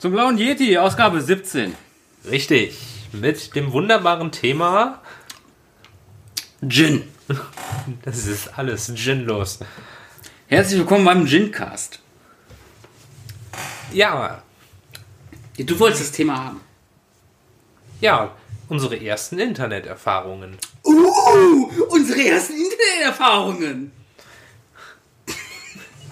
Zum Blauen Yeti, Ausgabe 17. Richtig. Mit dem wunderbaren Thema. Gin. Das ist alles ginlos. Herzlich willkommen beim Gincast. Ja, Du wolltest das Thema haben. ja, unsere ersten Interneterfahrungen. Uh, unsere ersten Interneterfahrungen.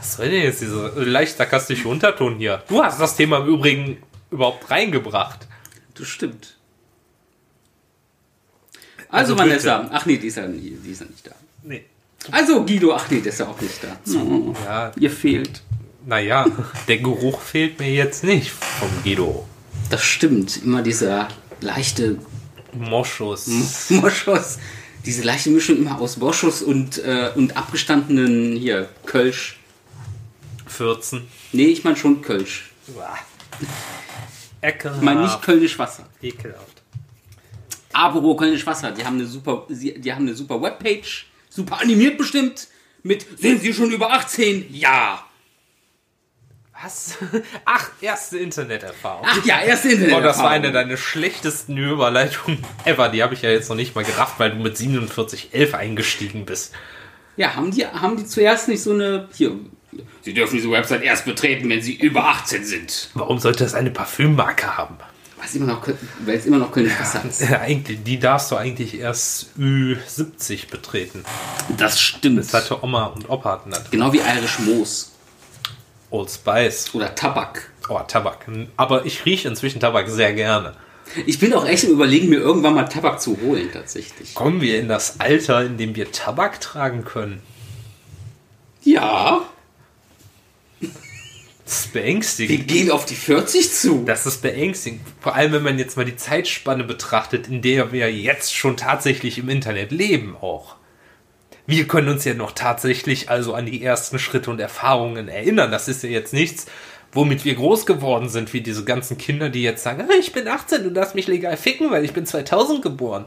Was soll denn jetzt dieser leicht sarkastische Unterton hier? Du hast das Thema im Übrigen überhaupt reingebracht. Das stimmt. Also, Also bitte. Vanessa. Ach nee, die ist, ja, die ist ja nicht da. Nee. Also Guido, ach nee, der ist ja auch nicht da. Oh, Ja, ihr fehlt. naja, der Geruch fehlt mir jetzt nicht vom Guido. Das stimmt. Immer dieser leichte Moschus. Moschus. Diese leichte Mischung immer aus Moschus und, äh, und abgestandenen hier, Kölsch. 14. Nee, ich meine schon Kölsch. Ekelhaft. Ich meine nicht Kölnisch Wasser. Ekelhaft. Apropos Kölnisch Wasser, die haben eine super, die haben eine super Webpage, super animiert bestimmt, mit sind Sie schon über 18? Ja. Was? Ach, erste Interneterfahrung. Ach ja, erste Internet. Oh, das war eine deiner schlechtesten Überleitungen ever. Die habe ich ja jetzt noch nicht mal gerafft, weil du mit 4711 eingestiegen bist. Ja, haben die, haben die zuerst nicht so eine, hier, Sie dürfen diese Website erst betreten, wenn Sie über 18 sind. Warum sollte das eine Parfümmarke haben? Was immer noch, weil es immer noch Wasser ist. Ja, eigentlich, die darfst du eigentlich erst Ü70 betreten. Das stimmt. Das hatte Oma und Opa hatten das. Genau wie Irish Moos Old Spice. oder Tabak. Oh, Tabak. Aber ich rieche inzwischen Tabak sehr gerne. Ich bin auch echt im Überlegen, mir irgendwann mal Tabak zu holen, tatsächlich. Kommen wir in das Alter, in dem wir Tabak tragen können? Ja, Das ist wir beängstigend. gehen auf die 40 zu. Das ist beängstigend. Vor allem, wenn man jetzt mal die Zeitspanne betrachtet, in der wir jetzt schon tatsächlich im Internet leben auch. Wir können uns ja noch tatsächlich also an die ersten Schritte und Erfahrungen erinnern. Das ist ja jetzt nichts, womit wir groß geworden sind, wie diese ganzen Kinder, die jetzt sagen, "Ah, ich bin 18, du darfst mich legal ficken, weil ich bin 2000 geboren.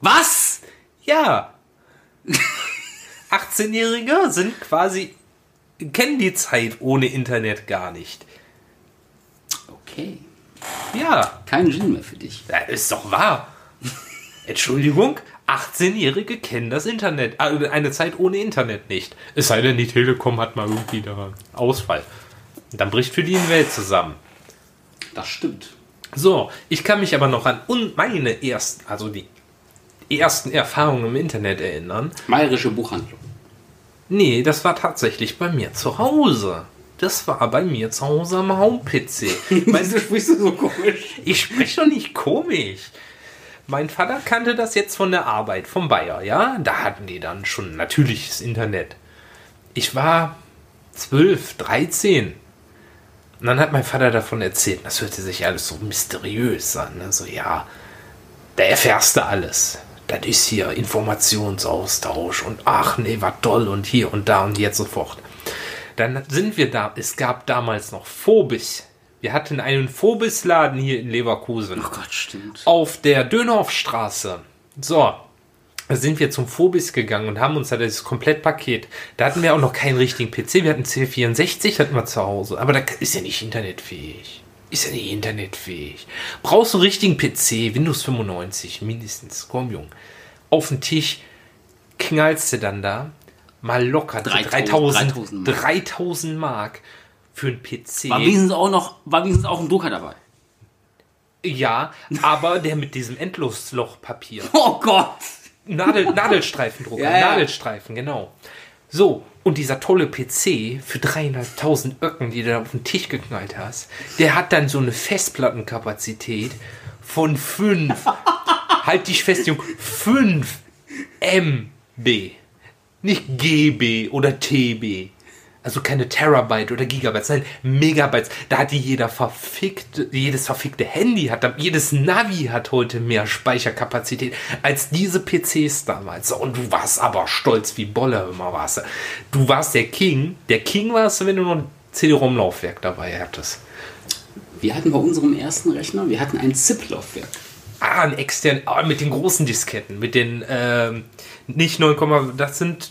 Was? Ja. 18-Jährige sind quasi, kennen die Zeit ohne Internet gar nicht. Okay. Ja. Kein Gin mehr für dich. Ja, ist doch wahr. Entschuldigung, 18-Jährige kennen das Internet, also eine Zeit ohne Internet nicht. Es sei denn, die Telekom hat mal irgendwie da Ausfall. Dann bricht für die eine Welt zusammen. Das stimmt. So, ich kann mich aber noch an meine ersten, also die ersten Erfahrungen im Internet erinnern. Bayerische Buchhandlung. Nee, das war tatsächlich bei mir zu Hause. Das war bei mir zu Hause am Home-PC. Mein- Wieso sprichst du so komisch? Ich spreche doch nicht komisch. Mein Vater kannte das jetzt von der Arbeit, vom Bayer, ja? Da hatten die dann schon natürliches Internet. Ich war 12, 13. Und dann hat mein Vater davon erzählt. Das hörte sich alles so mysteriös an. Ne? So, ja, da erfährst du alles. Das ist hier Informationsaustausch und ach nee, war toll und hier und da und jetzt sofort. Dann sind wir da, es gab damals noch Phobis. Wir hatten einen Phobis-Laden hier in Leverkusen Oh Gott, stimmt. auf der Dönhoffstraße. So, da sind wir zum Phobis gegangen und haben uns da das Komplettpaket. Da hatten wir auch noch keinen richtigen PC. Wir hatten C64 hatten wir zu Hause, aber da ist ja nicht internetfähig. Ist ja nicht internetfähig. Brauchst du einen richtigen PC, Windows 95 mindestens. Komm, Jung. Auf den Tisch knallst du dann da mal locker 3000, 3000, 3000 Mark. 3000 Mark für einen PC. War wenigstens auch noch, war wenigstens auch ein Drucker dabei. Ja, aber der mit diesem Endloslochpapier. Oh Gott! Nadel, Nadelstreifendrucker, Ja, ja. Nadelstreifen, genau. So, und dieser tolle PC für 300.000 Öcken, die du da auf den Tisch geknallt hast, der hat dann so eine Festplattenkapazität von 5, halt dich fest, Jung, 5 MB. Nicht GB oder TB. Also keine Terabyte oder Gigabytes, nein, Megabytes. Da hat die jeder verfickte, jedes verfickte Handy hat, jedes Navi hat heute mehr Speicherkapazität als diese PCs damals. Und du warst aber stolz wie Bolle immer warst du. Du warst der King. Der King warst du, wenn du noch ein CD-ROM-Laufwerk dabei hattest. Wir hatten bei unserem ersten Rechner, wir hatten ein ZIP-Laufwerk. Ah, ein extern, ah, mit den großen Disketten, mit den, ähm, nicht 9, das sind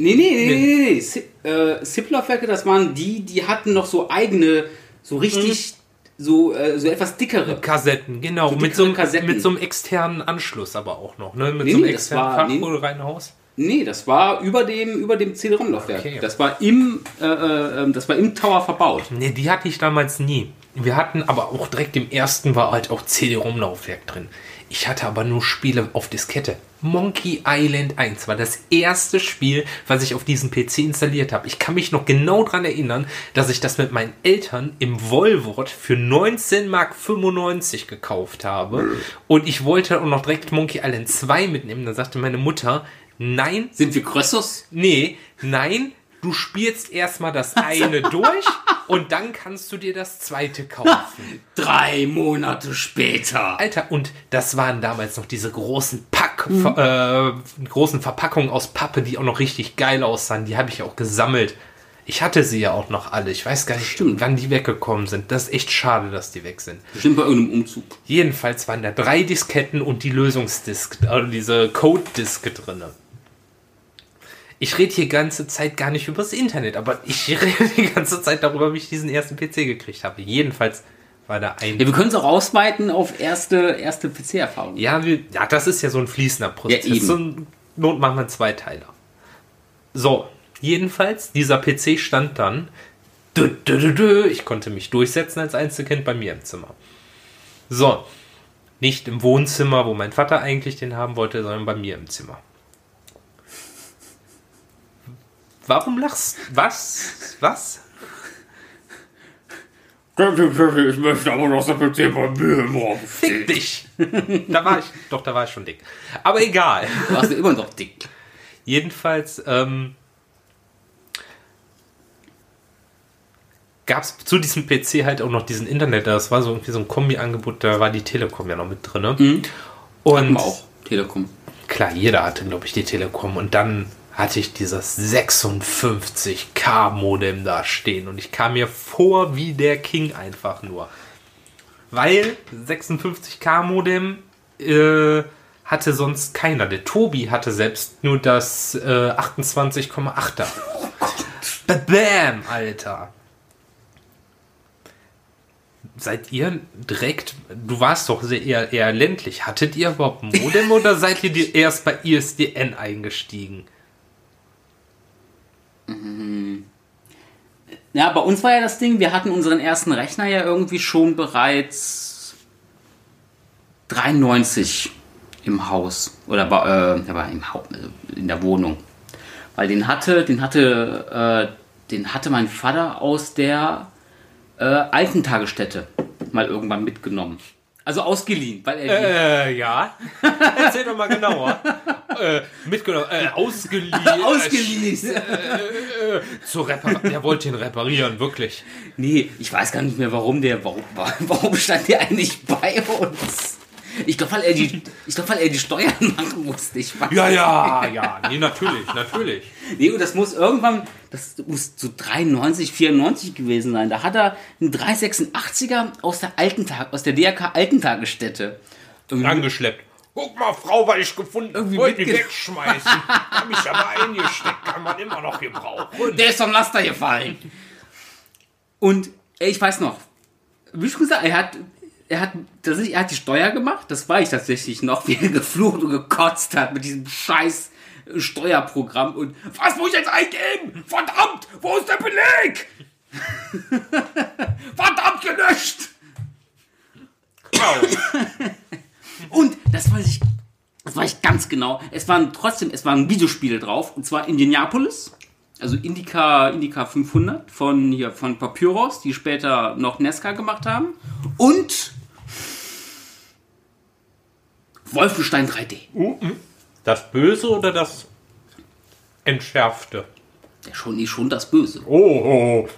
Nee, nee, nee, nee, nee. nee. Äh, Zip-Laufwerke, das waren die, die hatten noch so eigene, so richtig, so, äh, so etwas dickere. Kassetten, genau. So mit, so, einem- Kassetten. mit so einem externen Anschluss aber auch noch, ne? Mit Nee, so einem nee, externen war- nee. Fachhohlreihenhaus. Nee, das war über dem, über dem CD-ROM-Laufwerk. Okay. Das war im, äh, äh, das war im Tower verbaut. Nee, die hatte ich damals nie. Wir hatten aber auch direkt im ersten war halt auch CD-ROM-Laufwerk drin. Ich hatte aber nur Spiele auf Diskette. Monkey Island 1 war das erste Spiel, was ich auf diesem PC installiert habe. Ich kann mich noch genau daran erinnern, dass ich das mit meinen Eltern im Volvort für 19 Mark 95 gekauft habe. Und ich wollte auch noch direkt Monkey Island 2 mitnehmen. Da sagte meine Mutter, nein, Sind wir Krössos? Nee, nein, du spielst erstmal das eine durch und dann kannst du dir das zweite kaufen. Drei Monate später. Alter, und das waren damals noch diese großen Pack, äh, großen Verpackungen aus Pappe, die auch noch richtig geil aussahen. Die habe ich auch gesammelt. Ich hatte sie ja auch noch alle. Ich weiß gar nicht, Stimmt. wann die weggekommen sind. Das ist echt schade, dass die weg sind. Bestimmt bei irgendeinem Umzug. Jedenfalls waren da drei Disketten und die Lösungsdisk, also diese Code-Diske drin. Ich rede hier ganze Zeit gar nicht übers Internet, aber ich rede die ganze Zeit darüber, wie ich diesen ersten PC gekriegt habe. Jedenfalls war da ein. Ja, wir können es auch ausweiten auf erste, erste PC-Erfahrungen. Ja, wir, ja, das ist ja so ein fließender Prozess. Ja, eben. so ein Not machen wir einen Zweiteiler. So, jedenfalls, dieser PC stand dann. Dü, dü, dü, ich konnte mich durchsetzen als Einzelkind bei mir im Zimmer. So, nicht im Wohnzimmer, wo mein Vater eigentlich den haben wollte, sondern bei mir im Zimmer. Warum lachst Was? Was? Ich möchte aber noch der PC bei mir im Raum Fick dich! da war ich, doch, da war ich schon dick. Aber egal. Du warst ja immer noch dick. Jedenfalls ähm, gab es zu diesem PC halt auch noch diesen Internet. Das war so irgendwie so ein Kombi-Angebot, da war die Telekom ja noch mit drin. Ne? Und Haben wir auch. Telekom. klar, jeder hatte, glaube ich, die Telekom. Und dann hatte ich dieses 56K-Modem da stehen. Und ich kam mir vor wie der King einfach nur. Weil 56K-Modem äh, hatte sonst keiner. Der Tobi hatte selbst nur das äh, 28,8er. Bam, Alter. Seid ihr direkt, du warst doch sehr eher, eher ländlich. Hattet ihr überhaupt ein Modem oder seid ihr erst bei ISDN eingestiegen? Ja, bei uns war ja das Ding, wir hatten unseren ersten Rechner ja irgendwie schon bereits 93 im Haus. Oder bei, äh, war im Haus, in der Wohnung. Weil den hatte, den hatte, äh, den hatte mein Vater aus der äh, alten Tagesstätte mal irgendwann mitgenommen. Also ausgeliehen, weil er Äh, ja. Erzähl doch mal genauer. äh, mitgenommen, äh, ausgeliehen. ausgeliehen. Äh, zu reparieren. Der wollte ihn reparieren, wirklich. Nee, ich weiß gar nicht mehr, warum der, warum, warum stand der eigentlich bei uns? Ich glaube, weil er die, ich glaube, weil er die Steuern machen musste. Ich weiß Ja, ja, ja. Nee, natürlich, natürlich. Nee, und das muss irgendwann, das muss so 93, 94 gewesen sein. Da hat er einen 386er aus der alten Tag, aus der DRK Altentagesstätte. Angeschleppt. Guck mal, Frau, was ich gefunden habe. Irgendwie Wollte die wegschmeißen. Hab ich aber eingesteckt. Kann man immer noch gebrauchen. Der ist vom Laster gefallen. Und ey, ich weiß noch, wie schon gesagt, er hat, er hat, tatsächlich, er hat die Steuer gemacht, das war ich tatsächlich noch, wie er geflucht und gekotzt hat mit diesem scheiß Steuerprogramm und was muss ich jetzt eingeben? Verdammt, wo ist der Beleg? Verdammt gelöscht! Und das weiß ich, das weiß ich ganz genau. Es waren trotzdem, es waren Videospiele drauf, und zwar Indianapolis, also Indica, Indica 500 von hier von Papyrus, die später noch Nesca gemacht haben, und Wolfenstein 3D. Das Böse oder das Entschärfte? Ja, schon, nee, schon das Böse. Oh, oh.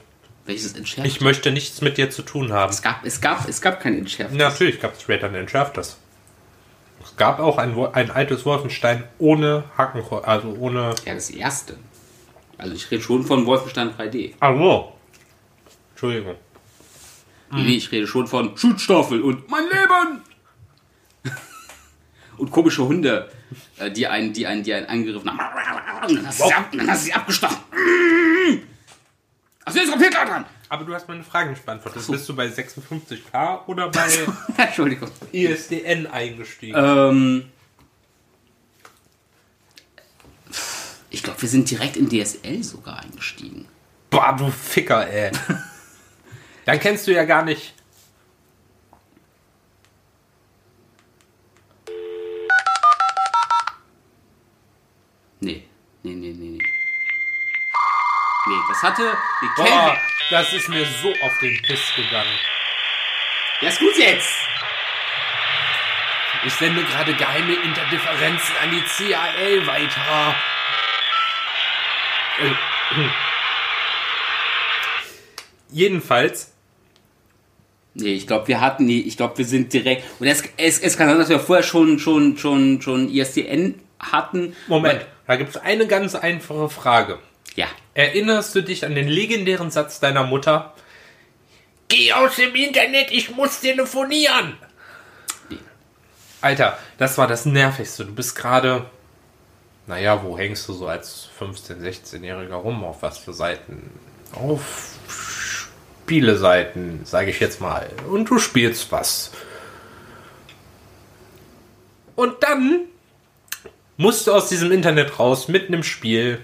Welches entschärft? Ich möchte nichts mit dir zu tun haben. es gab, es gab, es gab kein entschärft. Natürlich gab es später ein entschärftes. Es gab auch ein, ein altes Wolfenstein ohne Hackenkreuz, also ohne. Ja, das erste. Also ich rede schon von Wolfenstein 3D. Hallo. Entschuldigung. Nee, ich rede schon von Schutzstaffel und mein Leben! und komische Hunde, äh, die einen, die einen, die einen angegriffen haben. Und dann hast du sie, ab, dann hast du sie abgestochen. Mm. Also jetzt kommt Hitler dran. Aber du hast meine Frage nicht beantwortet. Bist du bei 56k oder bei Entschuldigung. ISDN eingestiegen? Ähm, ich glaube, wir sind direkt in DSL sogar eingestiegen. Boah, du Ficker, ey. Dann kennst du ja gar nicht. Nee, nee, nee, nee, nee. Nee, das hatte. Nee, Boah, Kelvin. Das ist mir so auf den Piss gegangen. Ja, ist gut jetzt. Ich sende gerade geheime Interdifferenzen an die CIA weiter. Äh, hm. Jedenfalls, Nee, ich glaube, wir hatten die, ich glaube, wir sind direkt. Und es, es, es kann sein, dass wir vorher schon, schon, schon, schon ISDN hatten. Moment, da gibt es eine ganz einfache Frage. Ja. Erinnerst du dich an den legendären Satz deiner Mutter? Geh aus dem Internet, ich muss telefonieren. Alter, das war das Nervigste. Du bist gerade, naja, wo hängst du so als 15-, 16-Jähriger rum? Auf was für Seiten? Auf Spieleseiten, sage ich jetzt mal. Und du spielst was. Und dann musst du aus diesem Internet raus, mitten im Spiel,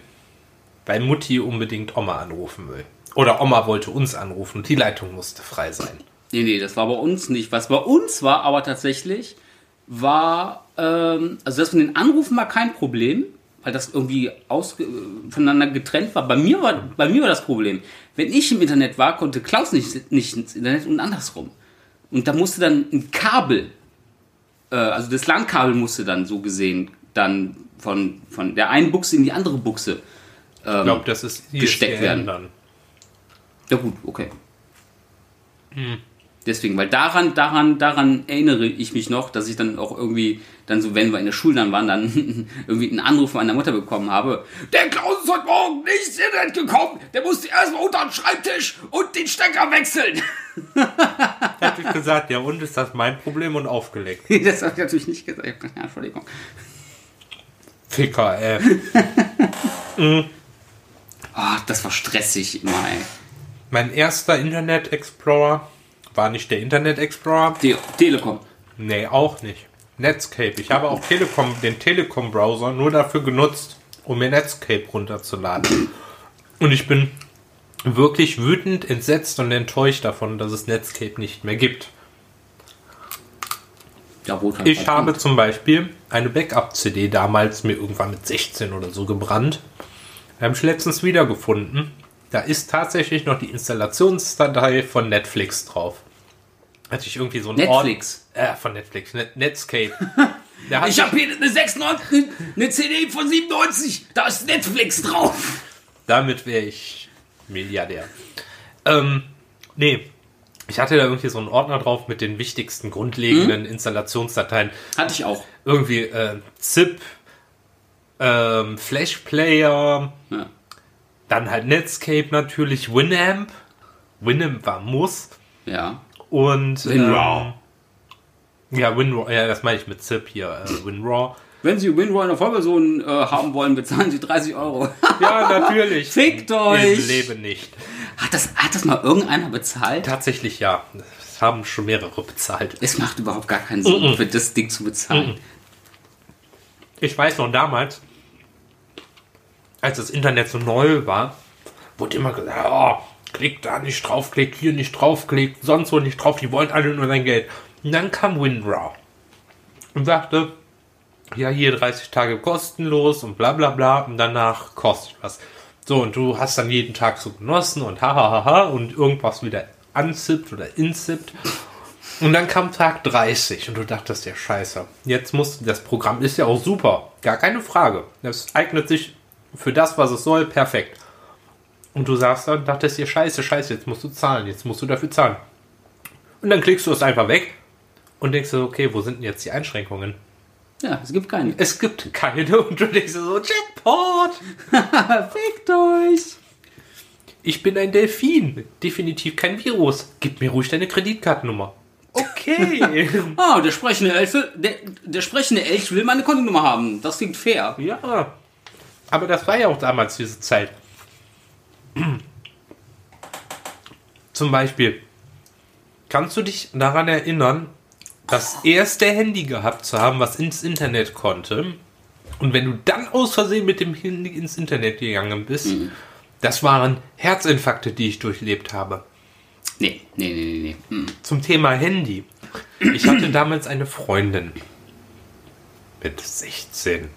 weil Mutti unbedingt Oma anrufen will. Oder Oma wollte uns anrufen und die Leitung musste frei sein. Nee, nee, das war bei uns nicht. Was bei uns war aber tatsächlich, war, ähm, also das mit den Anrufen war kein Problem, weil das irgendwie aus, voneinander getrennt war. Bei mir war, bei mir war das Problem, wenn ich im Internet war, konnte Klaus nicht, nicht ins Internet und andersrum. Und da musste dann ein Kabel, äh, also das LAN-Kabel musste dann so gesehen dann von, von der einen Buchse in die andere Buchse Ich glaube, das ist Gesteckt werden. dann. Ja gut, okay. Deswegen, weil daran, daran, daran erinnere ich mich noch, dass ich dann auch irgendwie, dann so, wenn wir in der Schule dann waren, dann irgendwie einen Anruf von meiner Mutter bekommen habe. Der Klaus ist heute Morgen nicht ins Internet gekommen. Der musste erstmal unter den Schreibtisch und den Stecker wechseln. Hätte ich gesagt, ja und ist das mein Problem und aufgelegt. das habe ich natürlich nicht gesagt. Ja, Entschuldigung. Ficker, ey. Ah, das war stressig immer, ey. Mein erster Internet Explorer war nicht der Internet Explorer. Te Telekom. Nee, auch nicht. Netscape. Ich habe auch Telekom, den Telekom-Browser nur dafür genutzt, um mir Netscape runterzuladen. Und ich bin wirklich wütend, entsetzt und enttäuscht davon, dass es Netscape nicht mehr gibt. Ja, Ich habe zum Beispiel eine Backup-CD damals mir irgendwann mit 16 oder so gebrannt. Habe ich letztens wiedergefunden. Da ist tatsächlich noch die Installationsdatei von Netflix drauf. Hatte ich irgendwie so ein Netflix. Ort, äh, von Netflix, Net Netscape. Ich habe hier eine 96, eine CD von 97. Da ist Netflix drauf. Damit wäre ich Milliardär. Ähm, nee. Ich hatte da irgendwie so einen Ordner drauf mit den wichtigsten grundlegenden Installationsdateien. Hatte ich auch. Irgendwie äh, ZIP, ähm, Flash Player, Ja. dann halt Netscape natürlich, Winamp. Winamp war Muss. Ja. Und WinRAR. Ähm, ja, WinRAR, ja, das meine ich mit ZIP hier, äh, WinRAR. Wenn Sie WinRAR in der Vollversion äh, haben wollen, bezahlen Sie 30 Euro. Ja, natürlich. Fickt euch! Leben nicht. Hat das, hat das mal irgendeiner bezahlt? Tatsächlich ja. Das haben schon mehrere bezahlt. Es macht überhaupt gar keinen Sinn, für das Ding zu bezahlen. Ich weiß noch damals, als das Internet so neu war, wurde immer gesagt, oh, klick da nicht drauf, klick hier nicht drauf, klick sonst wo nicht drauf, die wollen alle nur dein Geld. Und dann kam WinRAR und sagte, ja, hier 30 Tage kostenlos und bla bla bla und danach kostet was. So, und du hast dann jeden Tag so genossen und hahaha und irgendwas wieder anzippt oder inzippt. Und dann kam Tag 30 und du dachtest, ja scheiße, jetzt muss, das Programm ist ja auch super, gar keine Frage. Das eignet sich für das, was es soll, perfekt. Und du sagst dann, dachtest dir, scheiße, scheiße, jetzt musst du zahlen, jetzt musst du dafür zahlen. Und dann klickst du es einfach weg und denkst dir, okay, wo sind denn jetzt die Einschränkungen? Ja, es gibt keinen. Es gibt keine und du denkst dir so, Jackpot! Fickt euch! Ich bin ein Delfin, definitiv kein Virus. Gib mir ruhig deine Kreditkartennummer. Okay. Ah, der sprechende Elf, will- der, der sprechende Elch will meine Kontonummer haben. Das klingt fair. ja. Aber das war ja auch damals diese Zeit. Zum Beispiel, kannst du dich daran erinnern, das erste Handy gehabt zu haben, was ins Internet konnte? Und wenn du dann aus Versehen mit dem Handy ins Internet gegangen bist, das waren Herzinfarkte, die ich durchlebt habe. Nee, nee, nee, nee, nee. Mhm. Zum Thema Handy. Ich hatte damals eine Freundin mit 16.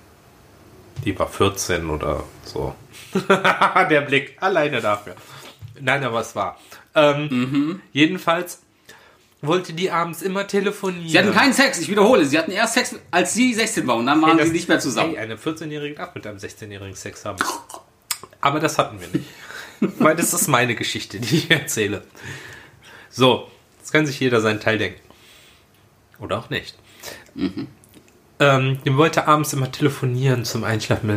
Die war 14 oder so. Der Blick, alleine dafür. Nein, aber es war. Ähm, Jedenfalls wollte die abends immer telefonieren. Sie hatten keinen Sex, ich wiederhole. Sie hatten erst Sex, als sie 16 war und dann waren Das- sie nicht mehr zusammen. Ey, eine 14-Jährige darf mit einem 16-Jährigen Sex haben. Aber das hatten wir nicht. Weil das ist meine Geschichte, die ich erzähle. So, jetzt kann sich jeder seinen Teil denken. Oder auch nicht. Ähm, die wollte abends immer telefonieren zum Einschlafen.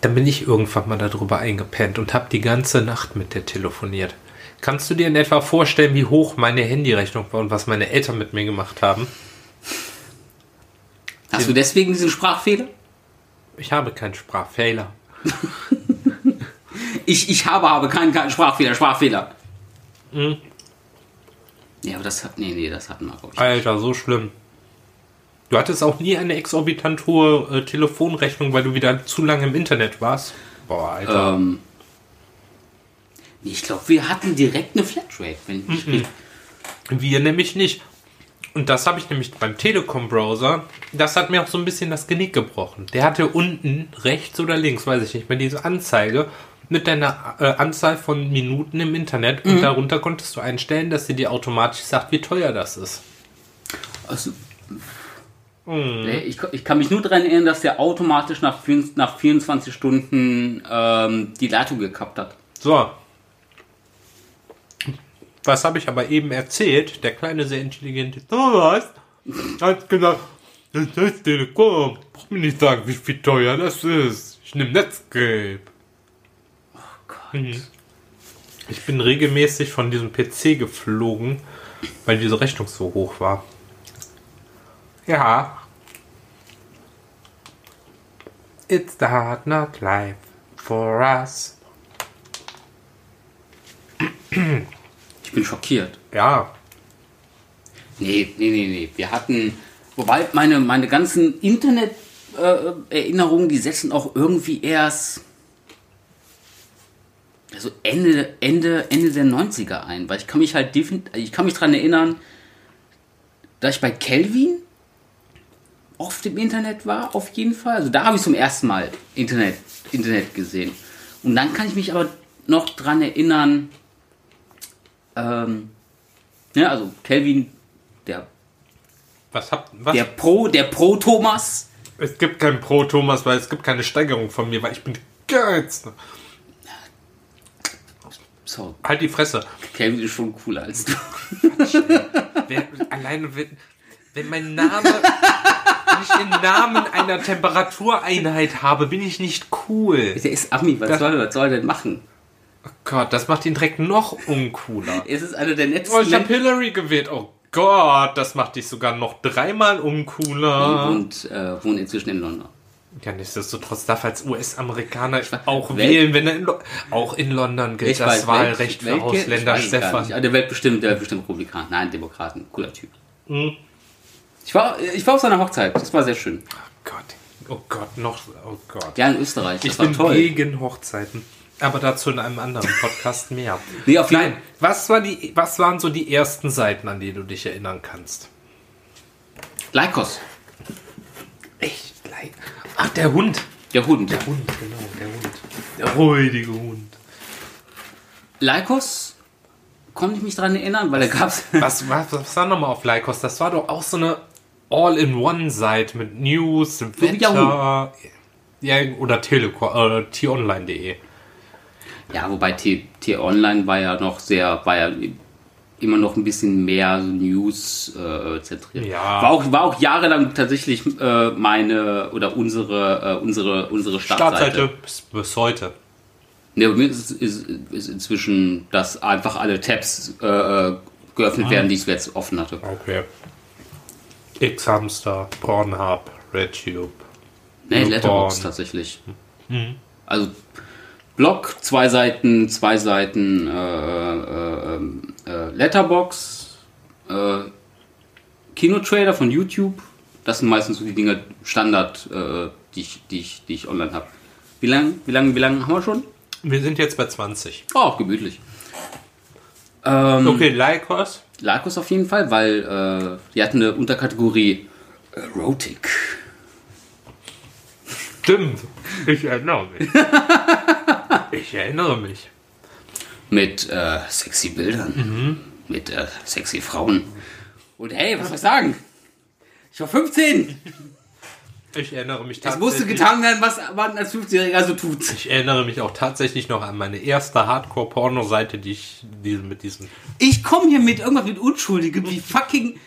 Dann bin ich irgendwann mal darüber eingepennt und habe die ganze Nacht mit der telefoniert. Kannst du dir in etwa vorstellen, wie hoch meine Handyrechnung war und was meine Eltern mit mir gemacht haben? Hast du deswegen diesen Sprachfehler? Ich habe keinen Sprachfehler. Ich, ich habe, habe keinen, keinen Sprachfehler, Sprachfehler. Mhm. Ja, aber das hat, nee, nee, das hatten wir, glaube ich. Alter, so schlimm. Du hattest auch nie eine exorbitant hohe äh, Telefonrechnung, weil du wieder zu lange im Internet warst. Boah, Alter. Ähm, ich glaube, wir hatten direkt eine Flatrate, wenn ich Mhm. mich Wir nämlich nicht. Und das habe ich nämlich beim Telekom-Browser. Das hat mir auch so ein bisschen das Genick gebrochen. Der hatte unten, rechts oder links, weiß ich nicht mehr, diese Anzeige mit deiner äh, Anzahl von Minuten im Internet. Und darunter konntest du einstellen, dass sie dir automatisch sagt, wie teuer das ist. Also, Mhm. Ich, ich kann mich nur daran erinnern, dass der automatisch nach, 24 nach 24 Stunden ähm, die Leitung gekappt hat. So. Was habe ich aber eben erzählt? Der kleine, sehr intelligente Thomas hat gesagt, das ist Telekom. Brauch mir nicht sagen, wie viel teuer das ist. Ich nehme Netscape. Mhm. Ich bin regelmäßig von diesem PC geflogen, weil diese Rechnung so hoch war. Ja. It's the hard knock life for us. Ich bin schockiert. Ja, Nee, nee, nee, nee. Wir hatten, wobei meine, meine ganzen Internet-Erinnerungen, die setzen auch irgendwie erst also Ende, Ende, Ende der 90er ein, weil ich kann mich halt definitiv, ich kann mich daran erinnern, dass ich bei Kelvin oft im Internet war, auf jeden Fall. Also da habe ich zum ersten Mal Internet, Internet gesehen. Und dann kann ich mich aber noch dran erinnern, ähm, ja, also Kelvin, der, was habt was? der Pro, der Pro Thomas, Es gibt kein Pro Thomas, weil es gibt keine Steigerung von mir, weil ich bin geilst. So, Halt die Fresse. Kelvin ist schon cooler als du. Wer, alleine wenn, wenn mein Name wenn ich den Namen einer Temperatureinheit habe, bin ich nicht cool. Der ist Ami, was Das- soll, was soll er denn machen? Oh Gott, das macht ihn direkt noch uncooler. Es ist einer der Oh, nettesten ich habe Menschen. Hillary gewählt. Oh Gott, das macht dich sogar noch dreimal uncooler. Und äh, wohnt inzwischen in London. Ja, nichtsdestotrotz darf als US-Amerikaner auch Welt- wählen, wenn er in, Lo auch in London gilt Ich das weiß, Wahlrecht Welt- für Welt- Ausländer. Stefan. Der wird bestimmt, der wird bestimmt Republikaner. Nein, Demokraten. Cooler Typ. Mhm. Ich, war, ich war auf seiner Hochzeit. Das war sehr schön. Oh Gott, oh Gott, noch, oh Gott. Ja, in Österreich. Das ich war bin toll. gegen Hochzeiten. Aber dazu in einem anderen Podcast mehr. Nee, auf Nein, was, war die, was waren so die ersten Seiten, an die du dich erinnern kannst? Lycos. Echt? Leid. Ach, der Hund. Der Hund. Der Hund, genau, der Hund. Der räudige Hund. Lycos konnte ich mich dran erinnern, weil da gab's. Was, was, was war nochmal auf Lycos? Das war doch auch so eine All-in-One-Seite mit News, Wetter. Ja, oder Teleco, äh, t-online.de. Ja, wobei T, T Online war ja noch sehr, war ja immer noch ein bisschen mehr News äh, zentriert. Ja. War auch, war auch jahrelang tatsächlich äh, meine oder unsere, äh, unsere, unsere Startseite. Startseite bis, heute. Ne, bei mir ist, ist, ist inzwischen, dass einfach alle Tabs äh, äh, geöffnet Ah. werden, die ich jetzt offen hatte. Okay. X-Hamster, Pornhub, RedTube. Ne, Newborn. Letterboxd tatsächlich. Also Blog, zwei Seiten, zwei Seiten äh, äh, äh, Letterbox, äh, Kinotrailer von YouTube. Das sind meistens so die Dinge Standard, äh, die, ich, die, ich, die ich online habe. Wie lange wie lang, wie lang haben wir schon? Wir sind jetzt bei 20. Oh, gemütlich. Ähm, Okay, Lycos. Lycos auf jeden Fall, weil äh, die hatten eine Unterkategorie Erotic. Stimmt. Ich erinnere mich. ich erinnere mich. Mit äh, sexy Bildern. Mit äh, sexy Frauen. Und hey, was soll ich sagen? Ich war 15. Ich erinnere mich Es musste getan werden, was man als 15-Jähriger so tut. Ich erinnere mich auch tatsächlich noch an meine erste Hardcore-Porno-Seite, die ich mit diesem. Ich komme hier mit irgendwas mit Unschuldigem wie fucking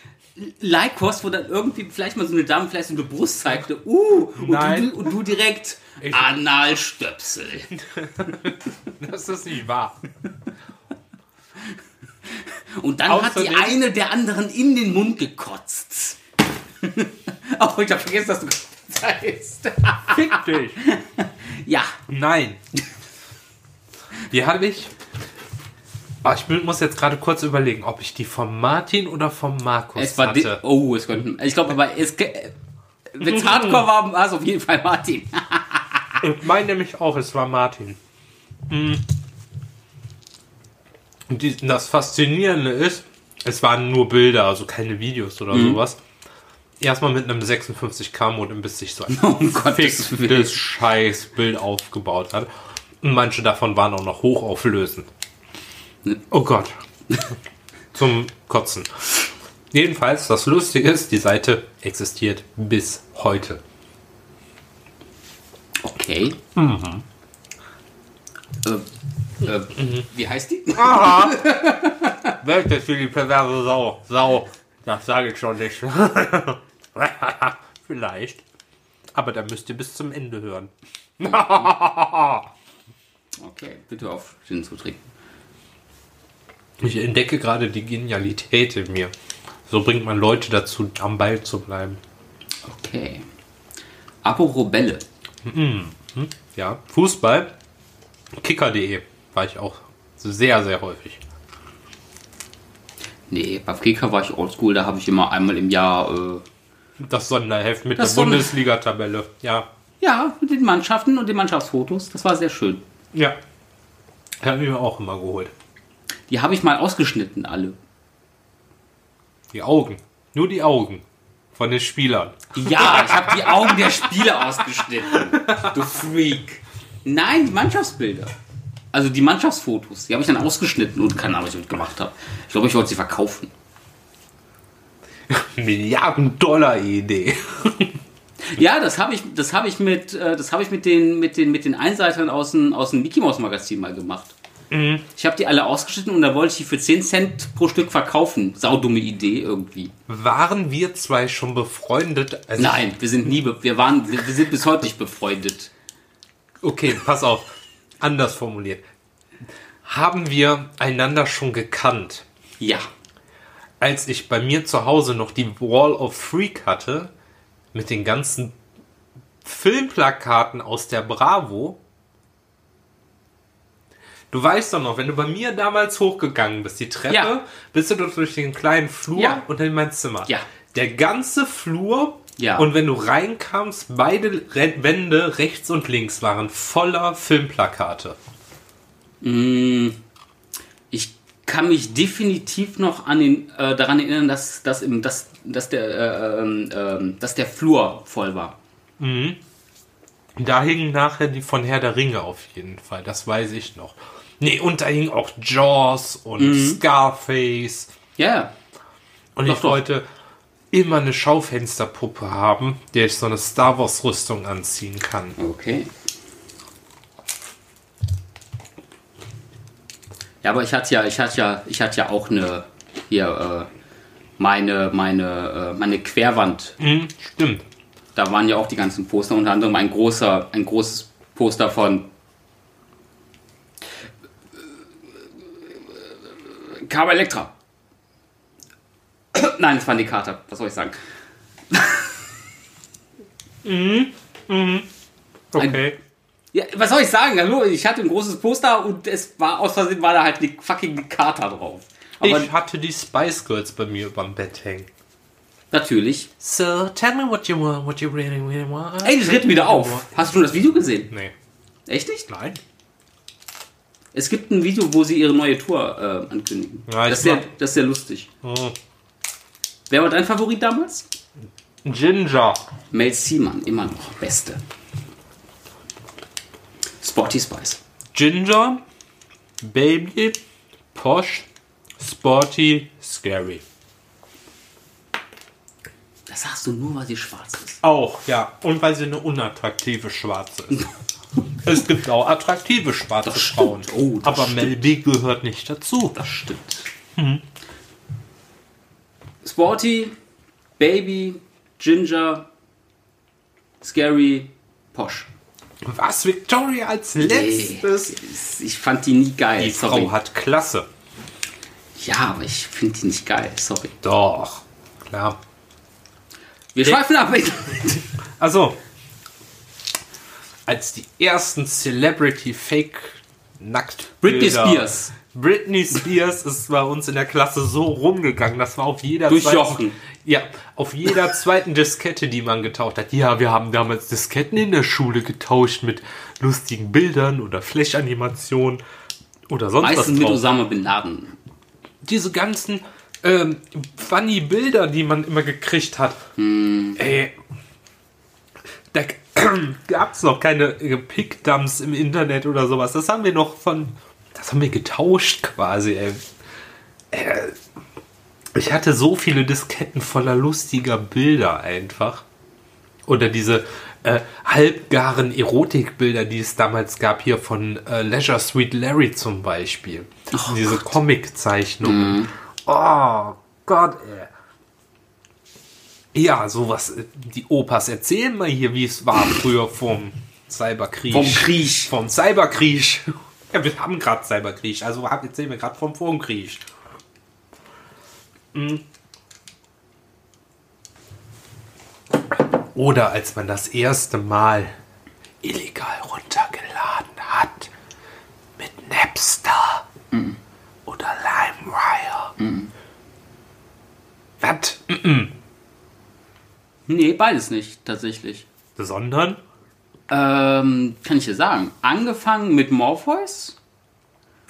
Lycos, wo dann irgendwie vielleicht mal so eine Dame vielleicht so eine Brust zeigte. Uh, und, Nein. Du, und du direkt Ich- Analstöpsel. Das ist nicht wahr. Und dann hat die eine der anderen in den Mund gekotzt. oh, ich habe vergessen, dass du das heißt. Fick dich. ja, Nein. Die habe ich. Ah, ich muss jetzt gerade kurz überlegen, ob ich die vom Martin oder vom Markus es war. hatte. Oh, es könnten. Ich glaube, aber es. Wenn es Hardcore war, war es auf jeden Fall Martin. Ich meine nämlich auch, es war Martin. Mm. Und das Faszinierende ist, es waren nur Bilder, also keine Videos oder sowas. Erstmal mit einem 56K-Modem, bis sich so ein Willen. fickes Scheiß-Bild aufgebaut hat. Und manche davon waren auch noch hochauflösend. Oh Gott. Zum Kotzen. Jedenfalls, das Lustige ist, die Seite existiert bis heute. Okay. Mhm. Äh, äh, Wie heißt die? Welches für die perverse Sau? Sau. Das sage ich schon nicht. Vielleicht. Aber da müsst ihr bis zum Ende hören. Okay, bitte auf Gin zu trinken. Ich entdecke gerade die Genialität in mir. So bringt man Leute dazu, am Ball zu bleiben. Okay. Apropos Bälle. Ja, Fußball. Kicker.de war ich auch sehr, sehr häufig. Nee, bei Kicker war ich oldschool, da habe ich immer einmal im Jahr, äh, Das Sonderheft mit Das der Sonder- Bundesliga-Tabelle. Ja. ja, mit den Mannschaften und den Mannschaftsfotos. Das war sehr schön. Ja. Habe ich mir auch immer geholt. Die habe ich mal ausgeschnitten, alle. Die Augen. Nur die Augen. Von den Spielern. Ja, ich habe die Augen der Spieler ausgeschnitten. Du Freak. Nein, die Mannschaftsbilder. Also die Mannschaftsfotos. Die habe ich dann ausgeschnitten und keine Ahnung, was ich damit gemacht habe. Ich glaube, ich wollte sie verkaufen. Milliarden-Dollar-Idee. Ja, das habe ich, das habe ich mit, äh, das habe ich mit den, mit den, mit den Einseitern aus dem, aus dem Mickey Mouse Magazin mal gemacht. Ich habe die alle ausgeschnitten und da wollte ich die für 10 Cent pro Stück verkaufen. Saudumme Idee irgendwie. Waren wir zwei schon befreundet? Also Nein, wir sind nie, wir waren, wir sind bis heute nicht befreundet. Okay, pass auf. Anders formuliert. Haben wir einander schon gekannt? Ja. Als ich bei mir zu Hause noch die Wall of Freak hatte, mit den ganzen Filmplakaten aus der Bravo. Du weißt doch noch, wenn du bei mir damals hochgegangen bist, die Treppe, Ja. bist du dort durch den kleinen Flur Ja. und in mein Zimmer. Ja. Der ganze Flur Ja. und wenn du reinkamst, beide Wände rechts und links waren voller Filmplakate. Ich kann mich definitiv noch an den, äh, daran erinnern, dass, dass, im, dass, dass, der, äh, ähm, dass der Flur voll war. Da hingen nachher die von Herr der Ringe auf jeden Fall, das weiß ich noch. Nee, und da hing auch Jaws und Mhm. Scarface. Ja, ja. Und Doch, ich doch. wollte immer eine Schaufensterpuppe haben, der ich so eine Star Wars Rüstung anziehen kann. Okay. Ja, aber ich hatte ja, ich hatte ja, ich hatte ja auch eine hier äh, meine meine äh, meine Querwand. Mhm, stimmt. Da waren ja auch die ganzen Poster, unter anderem ein großer ein großes Poster von Carver Electra. Nein, das waren die Kater. Was soll ich sagen? Okay. Ja, was soll ich sagen? Hallo, ich hatte ein großes Poster und es war aus Versehen war da halt eine fucking Kater drauf. Aber ich hatte die Spice Girls bei mir überm Bett hängen. natürlich. So, tell me what you want, what you really, really want. Ey, die treten wieder auf. Hast du das Video gesehen? Nee. Echt nicht? Nein. Es gibt ein Video, wo sie ihre neue Tour äh, ankündigen. Ja, das, ist sehr, das ist sehr lustig. Oh. Wer war dein Favorit damals? Ginger. Mel Seaman, immer noch. Beste. Sporty Spice. Ginger, Baby, Posh, Sporty, Scary. Das sagst du nur, weil sie schwarz ist. Auch, ja. Und weil sie eine unattraktive Schwarze ist. es gibt auch attraktive schwarze Das Frauen. Oh, das aber stimmt. Mel B gehört nicht dazu. Das stimmt. Sporty, Baby, Ginger, Scary, Posh. Was? Victoria als letztes? Ich fand die nie geil. Die sorry. Frau hat Klasse. Ja, aber ich finde die nicht geil. Sorry. Doch. Klar. Wir schweifen ab. Also, als die ersten Celebrity Fake nackt Britney Spears. Britney Spears ist bei uns in der Klasse so rumgegangen, das war auf jeder Durch zweiten- Jochen. Ja, auf jeder zweiten Diskette, die man getauscht hat. Ja, wir haben damals Disketten in der Schule getauscht mit lustigen Bildern oder Flash-Animationen oder sonst Meistens was mit drauf. Osama Bin Laden. Diese ganzen ähm, funny Bilder, die man immer gekriegt hat. Ey, da gab es noch keine äh, Pickdumps im Internet oder sowas. Das haben wir noch von. Das haben wir getauscht quasi, ey. Äh, Ich hatte so viele Disketten voller lustiger Bilder einfach. Oder diese äh, halbgaren Erotikbilder, die es damals gab, hier von äh, Leisure Sweet Larry zum Beispiel. diese Comic-Zeichnungen. Oh Gott, ey. Ja, sowas. äh, Die Opas erzählen mal hier, wie es war früher vom Cyberkrieg. Vom Krieg. Vom Cyberkrieg. Ja, wir haben gerade Cyberkrieg, also erzählen wir gerade vom Vorkrieg. Mhm. Oder als man das erste Mal illegal runtergeladen hat mit Napster oder LimeWire. Was? Nee, beides nicht, tatsächlich. Sondern? Ähm, kann ich dir sagen. Angefangen mit Morpheus.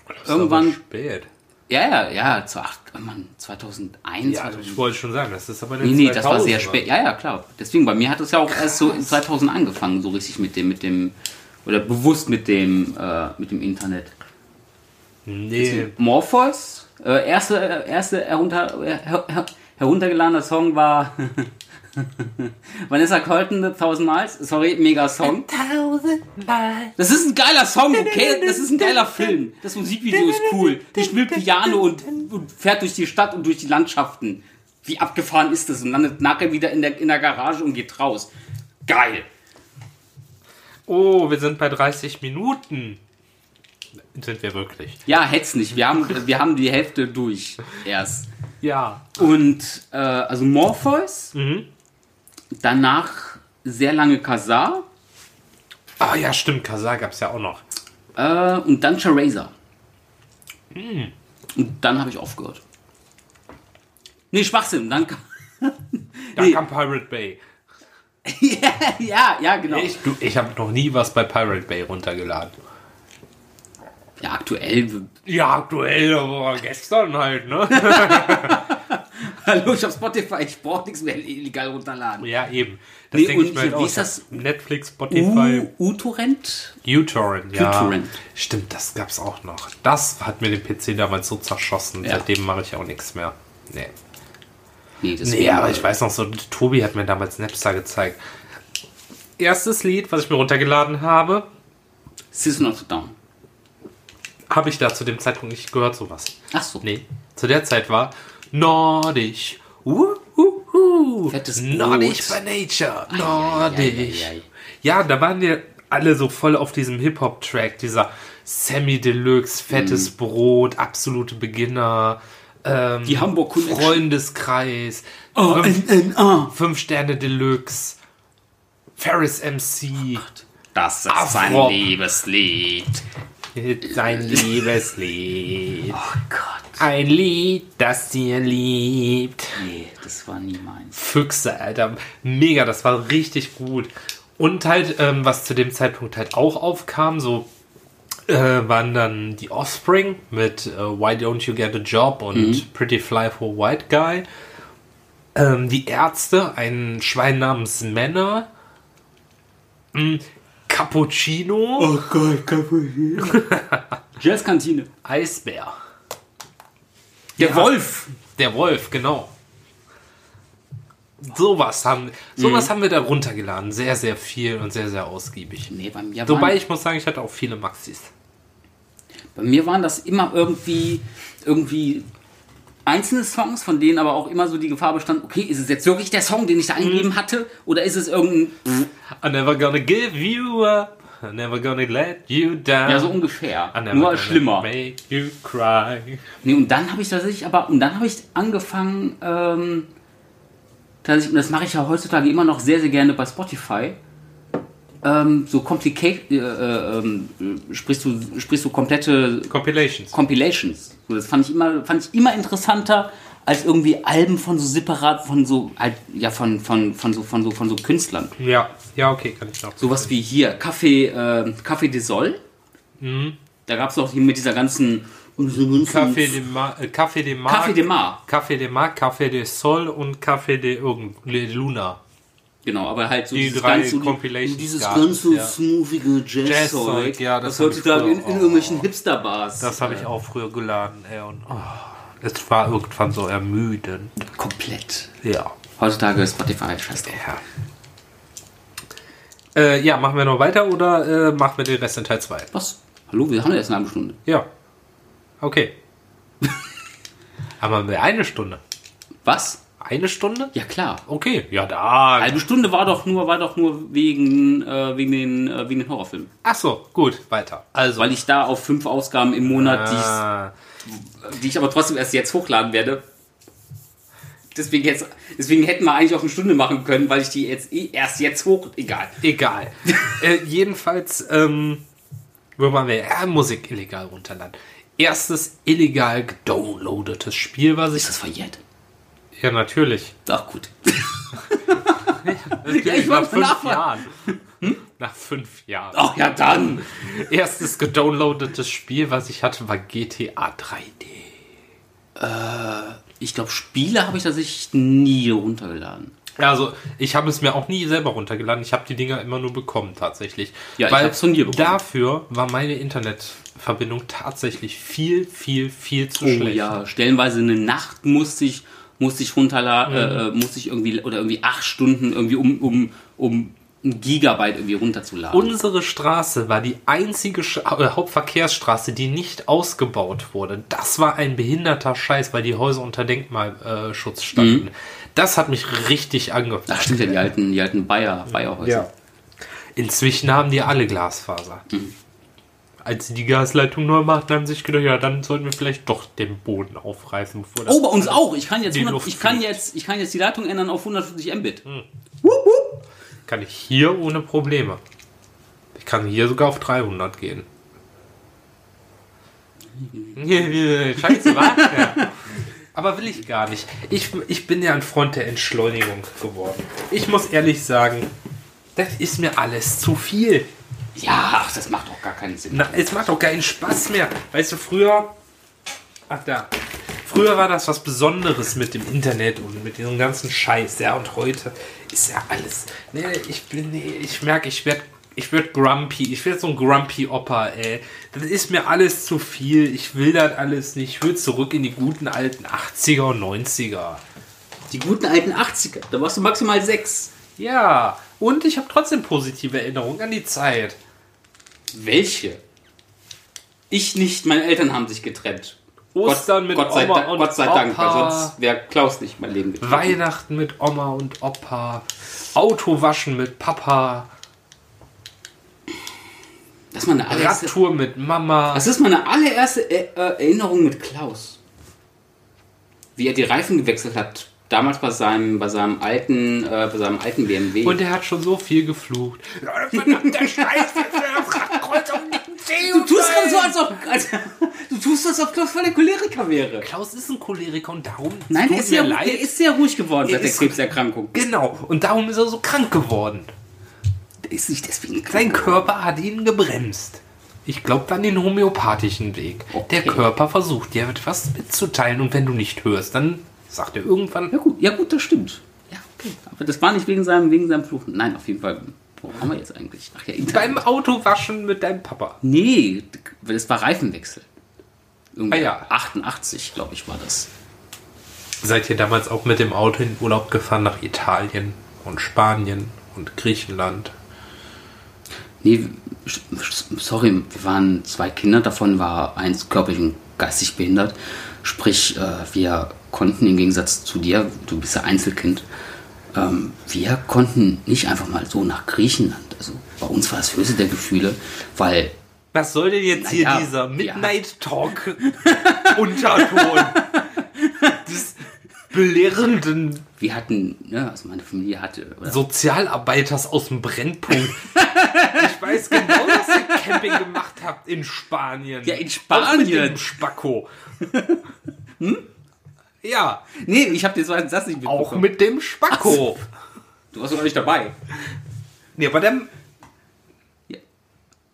Das ist Irgendwann- aber spät. Ja, ja, ja, zu acht, oh Mann, 2001, Ja, 2000. ich wollte schon sagen, das ist aber Nee, nee, das war sehr spät. Ja, ja, klar. Deswegen, bei mir hat es ja auch erst so in 2000 angefangen, so richtig mit dem, mit dem, oder bewusst mit dem, äh, mit dem Internet. Nee, Morpheus, äh, erste, erste herunter, her, her, heruntergeladener Song war Vanessa Colton, 1000 Miles. Sorry, mega Song. Das ist ein geiler Song, okay? Das ist ein geiler Film. Das Musikvideo ist cool. Die spielt Piano und, und fährt durch die Stadt und durch die Landschaften. Wie abgefahren ist das? Und landet nachher wieder in der, in der Garage und geht raus. Geil. Oh, wir sind bei 30 Minuten. Sind wir wirklich? Ja, hetz nicht. Wir haben, wir haben die Hälfte durch erst. Ja. Und äh, also Morpheus, danach sehr lange Kazar Ah ja, stimmt, Kazar gab es ja auch noch. äh, und dann Charazer. Und dann habe ich aufgehört. Nee, Schwachsinn. Dann kam, Da Nee. kam Pirate Bay. ja, ja, ja, genau. Ich, du, ich habe noch nie was bei Pirate Bay runtergeladen. Ja, aktuell. Ja, aktuell, aber gestern halt, ne? Hallo, ich habe Spotify. Ich brauche nichts mehr illegal runterladen. ja, eben. Das Nee, denke ich mir halt wie auch. ist das? Netflix, Spotify, uTorrent? uTorrent, ja. uTorrent. Stimmt, das gab's auch noch. Das hat mir den PC damals so zerschossen. Ja. Seitdem mache ich auch nichts mehr. Nee. Nee, das Nee, aber ich weiß noch so, Tobi hat mir damals Napster gezeigt. Erstes Lied, was ich mir runtergeladen habe, System of a Down. habe ich da zu dem Zeitpunkt nicht gehört, sowas. Ach so. Nee, zu der Zeit war Nordisch. Uhuhu. Fettes Brot. Nordisch by Nature. Nordisch. Ja, da waren wir alle so voll auf diesem Hip-Hop-Track, dieser Semi-Deluxe, fettes Mhm. Brot, absolute Beginner, ähm, Die Hamburg Connection. Freundeskreis, Oh, fünf, NNA. fünf Sterne Deluxe, Ferris MC, Das ist Afro. sein Liebeslied. Sein Liebeslied. Oh Gott. Ein Lied, das ihr liebt. Nee, das war nie meins. Füchse, Alter. Mega, das war richtig gut. Und halt, ähm, was zu dem Zeitpunkt halt auch aufkam, so äh, waren dann die Offspring mit äh, Why Don't You Get a Job und Pretty Fly for White Guy. Ähm, die Ärzte, ein Schwein namens Männer. Mm, Cappuccino. Oh Gott, kaputt. Jazzkantine. Eisbär. Der Ja. Wolf. Der Wolf, genau. Sowas haben, sowas haben wir da runtergeladen. Sehr, sehr viel und sehr, sehr ausgiebig. Nee, bei mir, Wobei waren, ich muss sagen, ich hatte auch viele Maxis. bei mir waren das immer irgendwie, irgendwie einzelne Songs, von denen aber auch immer so die Gefahr bestand, okay, ist es jetzt wirklich der Song, den ich da eingegeben hatte? Oder ist es irgendein... I'm never gonna give you up. I'm never gonna let you down. Ja, so ungefähr. Nur schlimmer. Make you cry. Nee, und dann habe ich tatsächlich, aber, und dann habe ich angefangen, ähm, tatsächlich, und das mache ich ja heutzutage immer noch sehr, sehr gerne bei Spotify, ähm, so complicated, äh, äh, ähm, sprichst du, sprichst du komplette Compilations. Compilations. So, das fand ich immer, fand ich immer interessanter als irgendwie Alben von so separat, von so, halt, ja, von, von, von so, von so, von so Künstlern. Ja, ja, okay, kann ich noch. Sowas wie hier, Café, äh, Café de Sol. Da gab es auch die mit dieser ganzen, Café de, Ma äh, Café de Mar. Café de Mar. Café de Mar, Café de Sol und Café de irgend de Luna. Genau, aber halt so Die dieses drei ganze, Compilations dieses gab's, ganze ja. smoothige Jazz-Zeug, Jazzzeug, ja, das das heutzutage in, in irgendwelchen Hipster-Bars. Das habe ich auch früher geladen, ey. Und oh, es war irgendwann so ermüdend. komplett. Ja. Heutzutage ist Spotify scheiß drauf. Ja. Äh, ja, machen wir noch weiter oder äh, machen wir den Rest in Teil 2? Was? Hallo, wir haben ja jetzt eine halbe Stunde. Ja. Okay. Haben wir eine Stunde? Was? Eine Stunde? Ja klar. Okay, ja da. Halbe Stunde war doch nur, war doch nur wegen, äh, wegen, den, äh, wegen den Horrorfilmen. Ach so, gut, weiter. Also. Weil ich da auf fünf Ausgaben im Monat, die, ah, ich, die ich aber trotzdem erst jetzt hochladen werde. Deswegen, jetzt, deswegen hätten wir eigentlich auch eine Stunde machen können, weil ich die jetzt eh erst jetzt hoch. Egal. egal. äh, jedenfalls, ähm, wo waren wir? Ja, Musik illegal runterladen. Erstes illegal gedownloadetes Spiel, was ich. Ist das verjährt? Ja, natürlich. Ach gut. Natürlich, ich nach fünf. Jahren. Nach fünf Jahren. Ach ja, dann. Erstes gedownloadetes Spiel, was ich hatte, war GTA 3D. Ich glaube, Spiele habe ich tatsächlich nie runtergeladen. Also, ich habe es mir auch nie selber runtergeladen. Ich habe die Dinger immer nur bekommen, tatsächlich. Ja, ich Weil hab's von dir bekommen. dafür war meine Internetverbindung tatsächlich viel, viel, viel zu Oh schlecht. ja, stellenweise eine Nacht musste ich, musste ich runterladen, äh, äh, musste ich irgendwie, oder irgendwie acht Stunden irgendwie um, um, um ein Gigabyte irgendwie runterzuladen. Unsere Straße war die einzige Sch äh, Hauptverkehrsstraße, die nicht ausgebaut wurde. Das war ein behinderter Scheiß, weil die Häuser unter Denkmalschutz standen. Das hat mich richtig angefangen. Ach stimmt ja, die alten, die alten Bayer, Bayerhäuser. Inzwischen haben die alle Glasfaser. Als sie die Gasleitung neu machten, haben sie sich gedacht, ja, dann sollten wir vielleicht doch den Boden aufreißen. Bevor das Oh, bei uns auch. Ich kann jetzt, Die 100, Luft ich kann jetzt, ich kann jetzt die Leitung ändern auf 150 Mbit. kann ich hier ohne Probleme. Ich kann hier sogar auf 300 gehen. Scheiße? Ja. Aber will ich gar nicht. Ich, ich bin ja ein Freund der Entschleunigung geworden. Ich muss ehrlich sagen, das ist mir alles zu viel. Ja, ach, das macht doch gar keinen Sinn. Na, es macht doch keinen Spaß mehr. Weißt du, früher. Ach da. Früher war das was Besonderes mit dem Internet und mit diesem ganzen Scheiß, ja. Und heute ist ja alles. Nee, ich bin. Nee, ich merke, ich werde. Ich werd grumpy. Ich werde so ein grumpy Opa, ey. Das ist mir alles zu viel. Ich will das alles nicht. Ich will zurück in die guten alten 80er und 90er. Die guten alten 80er, da warst du maximal sechs. Ja. Und ich habe trotzdem positive Erinnerungen an die Zeit. Welche? Ich nicht, meine Eltern haben sich getrennt. Ostern mit Gott sei, Oma Dank- und Gott sei Dank, weil Opa. sonst wäre Klaus nicht mein Leben getrieben. Weihnachten mit Oma und Opa, Autowaschen mit Papa, Das ist meine allererste, Radtour mit Mama. das ist meine allererste äh, äh, Erinnerung mit Klaus. Wie er die Reifen gewechselt hat, damals bei seinem, bei seinem alten, äh, bei seinem alten BMW. Und er hat schon so viel geflucht. Verdammter Scheiß, Kreuzer du tust gerade so, als ob, als, du tust das, als ob Klaus voll der Choleriker wäre. Klaus ist ein Choleriker und darum Nein, der ist, sehr, leid. der ist sehr ruhig geworden Er seit der Krebserkrankung. Genau, und darum ist er so krank geworden. Der ist nicht deswegen krank. Sein Körper hat ihn gebremst. Ich glaube an den homöopathischen Weg. Okay. Der Körper versucht dir etwas mitzuteilen und wenn du nicht hörst, dann sagt er irgendwann, Ja gut, ja gut, das stimmt. Ja, okay. Aber das war nicht wegen seinem, wegen seinem Fluchen. Nein, auf jeden Fall. Wo haben wir jetzt eigentlich? Ach ja, Internet. beim Autowaschen mit deinem Papa. Nee, das war Reifenwechsel. Irgendwie Ah ja. 88, glaube ich, war das. Seid ihr damals auch mit dem Auto in Urlaub gefahren nach Italien und Spanien und Griechenland? Nee, sorry, wir waren zwei Kinder, davon war eins körperlich und geistig behindert. Sprich, äh, wir konnten im Gegensatz zu dir, du bist ja Einzelkind, ähm, wir konnten nicht einfach mal so nach Griechenland. Also bei uns war das höchste der Gefühle, weil Was soll denn jetzt hier Naja, dieser ja. Midnight Talk Unterton des belehrenden wir hatten, ne, also meine Familie hatte, oder Sozialarbeiters aus dem Brennpunkt? Ich weiß genau, dass ihr Camping gemacht habt in Spanien. Ja, in Auch Spanien. mit dem Spacko. Ja, Nee, ich habe den zweiten Satz nicht mitbekommen. auch mit dem Spacko. Du warst doch noch nicht dabei. Nee, aber der,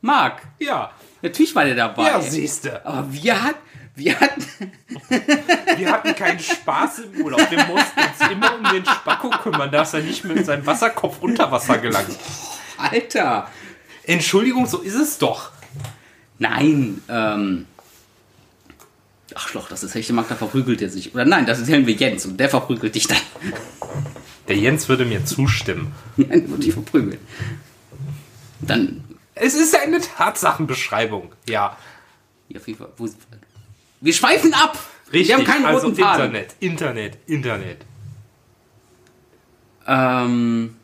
Marc, ja, natürlich war der dabei. ja, siehste. Aber wir hatten, wir hatten, Wir hatten keinen Spaß im Urlaub. Wir mussten uns immer um den Spacko kümmern, dass er nicht mit seinem Wasserkopf unter Wasser gelangt. Alter. Entschuldigung, so ist es doch. Nein, ähm. Ach Schloch, das ist Hechte Mark, da verprügelt er sich. Oder nein, das erzählen wir Jens und der verprügelt dich dann. Der Jens würde mir zustimmen. Nein, wird dich verprügeln. Dann, Es ist eine Tatsachenbeschreibung. Ja, ja, auf jeden Fall, wo, wir schweifen ab! richtig. Wir haben keinen also roten Faden. Internet, Internet, Internet. Ähm,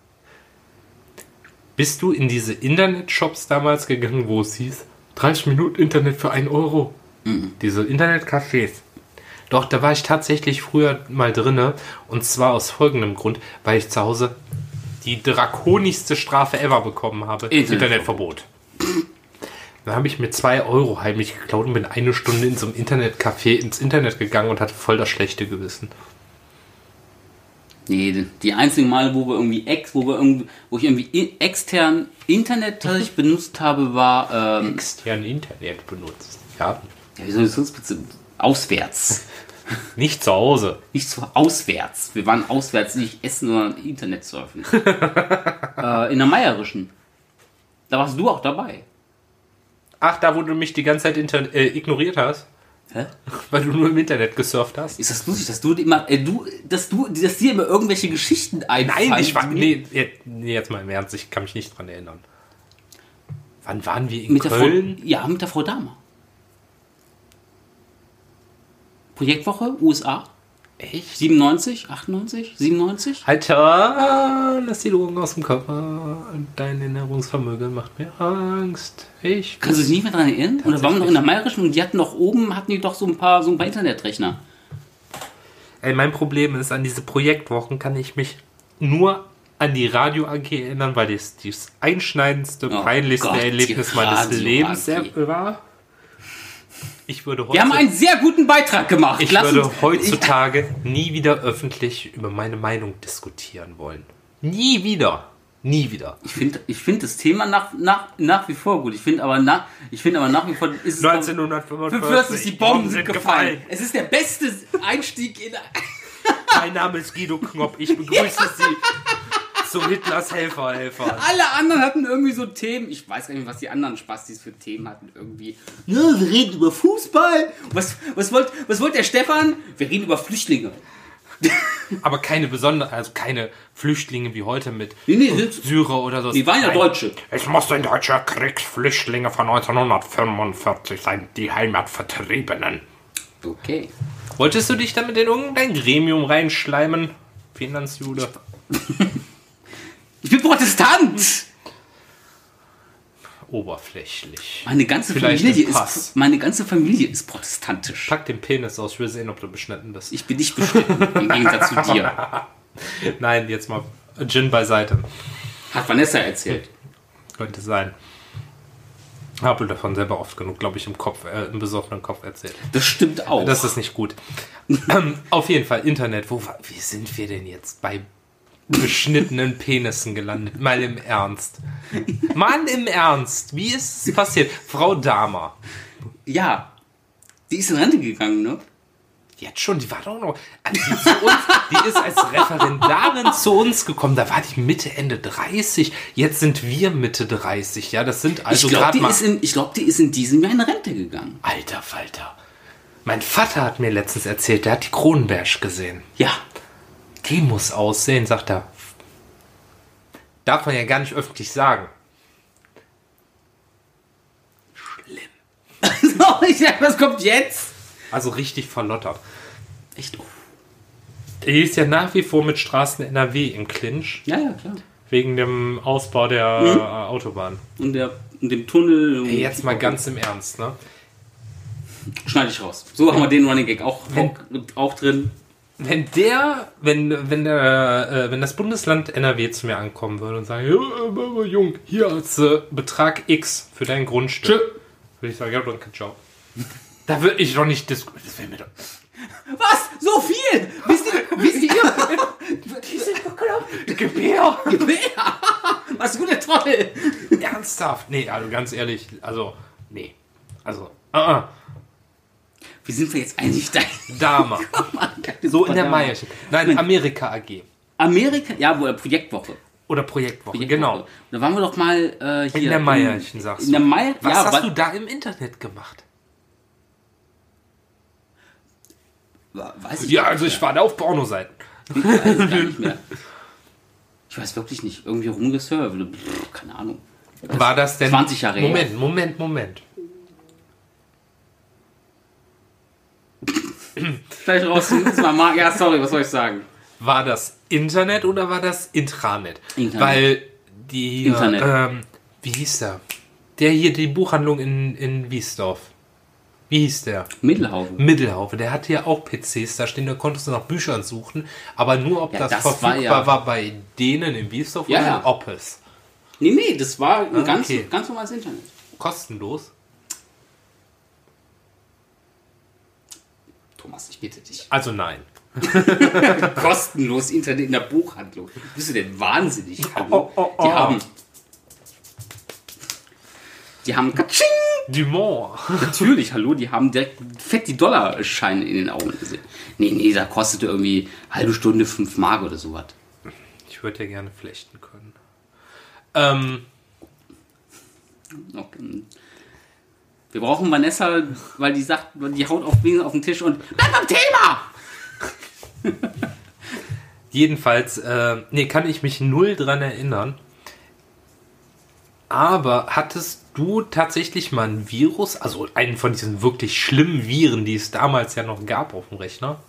Bist du in diese Internetshops damals gegangen, wo es hieß, 30 Minuten Internet für 1 Euro? Diese Internetcafés. Doch, da war ich tatsächlich früher mal drinne. Und zwar aus folgendem Grund, weil ich zu Hause die drakonischste Strafe ever bekommen habe. Internet- Internetverbot. Dann habe ich mir 2 Euro heimlich geklaut und bin eine Stunde in so einem Internetcafé ins Internet gegangen und hatte voll das schlechte Gewissen. nee, die einzigen Male, wo wir irgendwie ex, wo wir irgendwie, wo ich irgendwie i- extern Internet tatsächlich benutzt habe, war, ähm, Extern Internet benutzt. Ja, ja, wie soll ich sonst bitte? Auswärts. nicht zu Hause. Nicht so auswärts. Wir waren auswärts, nicht essen, sondern Internet surfen. äh, in der Meierischen. Da warst du auch dabei. Ach, da wo du mich die ganze Zeit inter äh, ignoriert hast, Hä? weil du nur im Internet gesurft hast. Ist das lustig, dass du immer, äh, du, dass du, dass dir immer irgendwelche Geschichten einfallen? Nein, ich war. Nee, nee, jetzt mal im Ernst, ich kann mich nicht dran erinnern. Wann waren wir in Mit der Frau, Köln? ja, mit der Frau Dahmer. Projektwoche, USA, Echt? 97, 98, 97? Alter, lass die Drogen aus dem Körper. Dein Erinnerungsvermögen macht mir Angst. Ich. Kannst du dich nicht mehr daran erinnern? Oder waren wir noch in der Meierischen und die hatten doch oben, hatten die doch so ein paar, so ein paar Internetrechner. Ey, mein Problem ist, an diese Projektwochen kann ich mich nur an die Radio AG erinnern, weil das das einschneidendste, Oh peinlichste Gott, Erlebnis meines Radio Lebens AG. war. Ich würde heute. Wir haben einen sehr guten Beitrag gemacht. Ich Lass würde uns- heutzutage nie wieder öffentlich über meine Meinung diskutieren wollen. Nie wieder. Nie wieder. Ich finde ich find das Thema nach, nach, nach wie vor gut. Ich finde aber, nach, ich find aber nach wie vor ist es 1945. die Bomben sind gefallen. Es ist der beste Einstieg in. Mein Name ist Guido Knopp. Ich begrüße Sie zu Hitlers Helferhelfer. Alle anderen hatten irgendwie so Themen. Ich weiß gar nicht, was die anderen Spastis für Themen hatten. Irgendwie. Ja, wir reden über Fußball. Was, was wollte was wollt der Stefan? Wir reden über Flüchtlinge. Aber keine besondere, also keine Flüchtlinge wie heute mit Nee, nee, Syrer oder so. die waren ja. Deutsche. Es mussten deutsche Kriegsflüchtlinge von 1945 sein, die Heimatvertriebenen. Okay. Wolltest du dich damit in irgendein Gremium reinschleimen? Finanzjude. Ich bin Protestant. oberflächlich. Meine ganze Vielleicht Familie ist meine ganze Familie ist protestantisch. Pack den Penis aus, ich will sehen, ob du beschnitten bist. Ich bin nicht beschnitten, im Gegensatz zu dir. Nein, jetzt mal Gin beiseite. Hat Vanessa erzählt. Könnte sein. Habe davon selber oft genug, glaube ich, im Kopf, äh, im besoffenen Kopf erzählt. Das stimmt auch. Das ist nicht gut. ähm, auf jeden Fall, Internet. Wo, wie sind wir denn jetzt bei beschnittenen Penissen gelandet? Mal im Ernst. Mann, im Ernst. Wie ist es passiert? Frau Dahmer. ja, die ist in Rente gegangen, ne? Jetzt schon, die war doch noch. Die, uns, die ist als Referendarin zu uns gekommen. Da war die Mitte, Ende 30. Jetzt sind wir Mitte 30. Ja, das sind also ich glaube, gerade die, mal. ist in- ich glaub, die ist in diesem Jahr in Rente gegangen. Alter Falter. Mein Vater hat mir letztens erzählt, der hat die Kronenberg gesehen. Ja. Die muss aussehen, sagt er. Darf man ja gar nicht öffentlich sagen. so, ich sag, was kommt jetzt? Also richtig verlottert. Echt? Die ist ja nach wie vor mit Straßen NRW im Clinch. Ja, ja, klar. Wegen dem Ausbau der Mhm. Autobahn. Und, der, und dem Tunnel. und- Ey, jetzt mal ganz im Ernst, ne? Schneide ich raus. So haben wir den Running Gag auch, auch, auch drin. Wenn der, wenn, wenn der, äh, wenn das Bundesland NRW zu mir ankommen würde und sagen, ja, Jung, hier hast du Betrag X für dein Grundstück. Tschö. Würde ich sagen, ja, danke, ciao. Da würde ich doch nicht diskutieren. Das wäre mir doch. Was? So viel? Wisst ihr? Wisst ihr? Die sind bekloppt. Gebär! Gebär. Was gute Trottel. Ernsthaft? Nee, also ganz ehrlich, also, nee. Also, uh Wie sind wir jetzt eigentlich da? Dame. So in der Meierchen. Nein. Amerika AG. Amerika, ja, wo Projektwoche. Oder Projektwoche, Projektwoche. genau. Da waren wir doch mal äh, hier. In der Meierchen, sagst In der du. Meier, Was ja, hast du da im Internet gemacht? Weiß ich Ja, also ich war da auf Pornoseiten. mehr. weiß ich gar nicht mehr. Ich weiß wirklich nicht. Irgendwie rumgesurft. Keine Ahnung. War das denn. 20 Jahre. Moment, Moment, Moment. Vielleicht raus. das war mal- Ja, sorry, was soll ich sagen? War das Internet oder war das Intranet? Internet. Weil die. Internet. Ähm, wie hieß der? Der hier die Buchhandlung in, in Wiesdorf. Wie hieß der? Mittelhaufen. Mittelhaufe, der hatte ja auch PCs da stehen, da konntest du nach Büchern suchen, aber nur ob Ja, das, das war verfügbar war, ja- bei denen in Wiesdorf Ja, oder in Oppes. Nee, nee, das war ein Ah, ganz, okay. ganz normales Internet. Kostenlos. Thomas, ich bitte dich. Also nein. Kostenlos Internet in der Buchhandlung. Bist du denn wahnsinnig? Hallo? Oh, oh, oh. Die haben. Die haben. Katsching! Dumont. Natürlich, hallo, die haben direkt fett die Dollarscheine in den Augen gesehen. Nee, nee, da kostete irgendwie halbe Stunde 5 Mark oder sowas. Ich würde ja gerne flechten können. Ähm, Okay. Wir brauchen Vanessa, weil die sagt, die haut auf, auf den Tisch und bleib beim Thema! jedenfalls, äh, nee, kann ich mich null dran erinnern. Aber hattest du tatsächlich mal ein Virus, also einen von diesen wirklich schlimmen Viren, die es damals ja noch gab auf dem Rechner?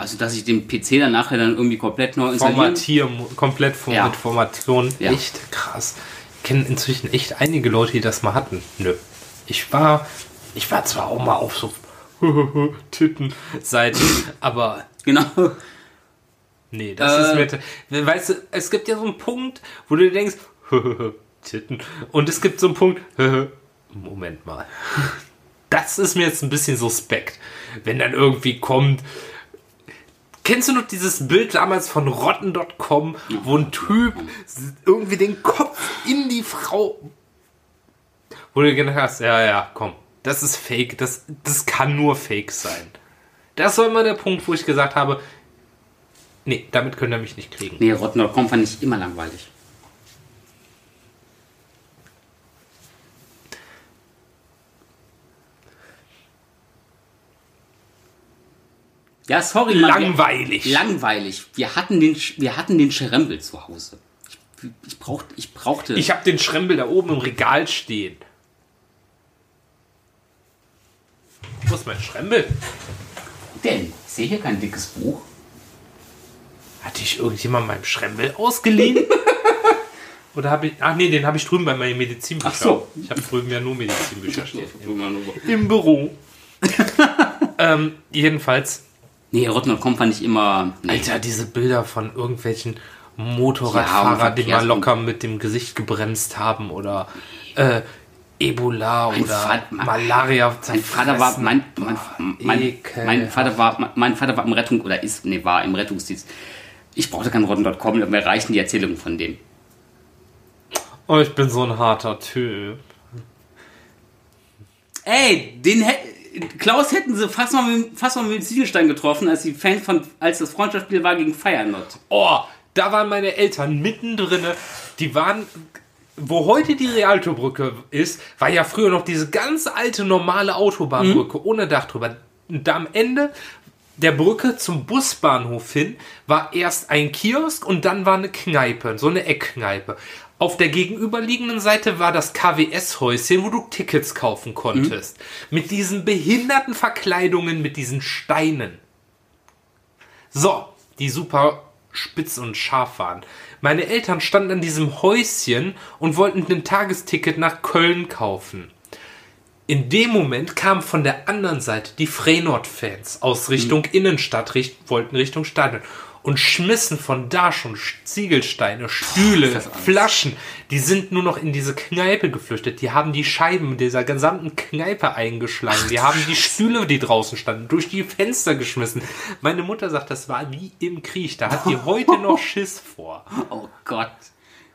Also, dass ich den PC dann nachher dann irgendwie komplett neu Formatieren, komplett vom, Ja. mit Formation. Ja. Echt krass. Ich kenne inzwischen echt einige Leute, die das mal hatten. Nö. Ich war, ich war zwar auch mal auf so Titten Seiten, aber Genau. nee, das Äh. ist mir, weißt du, es gibt ja so einen Punkt, wo du denkst, Titten. Und es gibt so einen Punkt, Moment mal. Das ist mir jetzt ein bisschen suspekt. Wenn dann irgendwie kommt, Kennst du noch dieses Bild damals von Rotten.com, wo ein Typ irgendwie den Kopf in die Frau. Wo du gedacht hast, ja, ja, komm, das ist fake, das, das kann nur fake sein. Das war immer der Punkt, wo ich gesagt habe, nee, damit könnt ihr mich nicht kriegen. Nee, Rotten.com fand ich immer langweilig. Ja, sorry, Mann, wir- Langweilig. Langweilig. Wir hatten den, wir hatten den Schrembel zu Hause. Ich, ich, braucht, ich brauchte. Ich habe den Schrembel da oben im Regal stehen. Wo ist mein Schrembel? denn? Ich sehe hier kein dickes Buch. Hatte ich irgendjemand meinem Schrembel ausgeliehen? Oder habe ich. Ach nee, den habe ich drüben bei meinen Medizinbüchern. Ach so. Ich habe drüben ja nur Medizinbücher stehen. Nee, Im Büro. ähm, jedenfalls, Rotten.com fand ich immer. Nee. Alter, diese Bilder von irgendwelchen Motorradfahrer, Ja, die mal locker mit dem Gesicht gebremst haben oder äh, Ebola Mein oder Vater- Malaria. Mein Vater war mein, mein, mein, mein Vater war mein Vater war im Rettung oder ist nee war im Rettungsdienst. Ich brauchte kein Rotten.com, mir reichen die Erzählungen von dem. Oh, ich bin so ein harter Typ. Ey, den hä- Klaus hätten sie fast mal mit, fast mal mit dem Ziegelstein getroffen, als die Fans von als das Freundschaftsspiel war gegen Feyenoord. Oh, da waren meine Eltern mittendrin. Die waren, wo heute die Rialtobrücke ist, war ja früher noch diese ganz alte normale Autobahnbrücke ohne Dach drüber. Und da am Ende der Brücke zum Busbahnhof hin war erst ein Kiosk und dann war eine Kneipe, so eine Eckkneipe. Auf der gegenüberliegenden Seite war das KWS-Häuschen, wo du Tickets kaufen konntest. Mit diesen behinderten Verkleidungen, mit diesen Steinen. So, die super spitz und scharf waren. Meine Eltern standen an diesem Häuschen und wollten ein Tagesticket nach Köln kaufen. In dem Moment kamen von der anderen Seite die Freenord-Fans aus Richtung Innenstadt, richt, wollten Richtung Stadion und schmissen von da schon Ziegelsteine, Stühle, Angst. Flaschen. Die sind nur noch in diese Kneipe geflüchtet. Die haben die Scheiben dieser gesamten Kneipe eingeschlagen. Die haben die Stühle, die draußen standen, durch die Fenster geschmissen. Meine Mutter sagt, das war wie im Krieg. Da hat die heute noch Schiss vor. Oh Gott.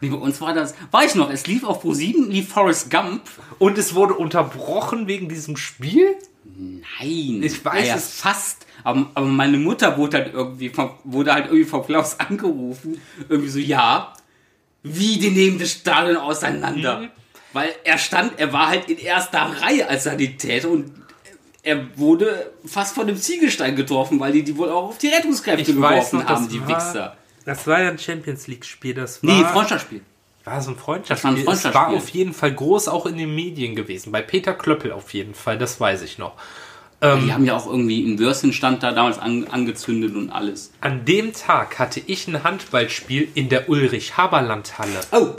Nee, bei uns war das. War ich noch, es lief auf Pro7, lief Forrest Gump. Und es wurde unterbrochen wegen diesem Spiel? Nein. Ich weiß ja, es. fast. Aber, aber meine Mutter wurde halt irgendwie vom, wurde halt irgendwie vom Klaus angerufen. Irgendwie so, ja. Wie die nehmen das Stadion auseinander. Mhm. Weil er stand, er war halt in erster Reihe als Sanitäter und er wurde fast von dem Ziegelstein getroffen, weil die die wohl auch auf die Rettungskräfte Ich weiß geworfen noch, haben, die war- Wichser. Das war ja ein Champions League-Spiel. Das war, Nee, Freundschaftsspiel. war so ein Das war Freundschaftsspiel. ein Es war Freundschaftsspiel. auf jeden Fall groß auch in den Medien gewesen. Bei Peter Klöppel auf jeden Fall, das weiß ich noch. Die haben ja auch irgendwie einen Würstchenstand da damals an, angezündet und alles. An dem Tag hatte ich ein Handballspiel in der Ulrich-Haberland-Halle. Oh,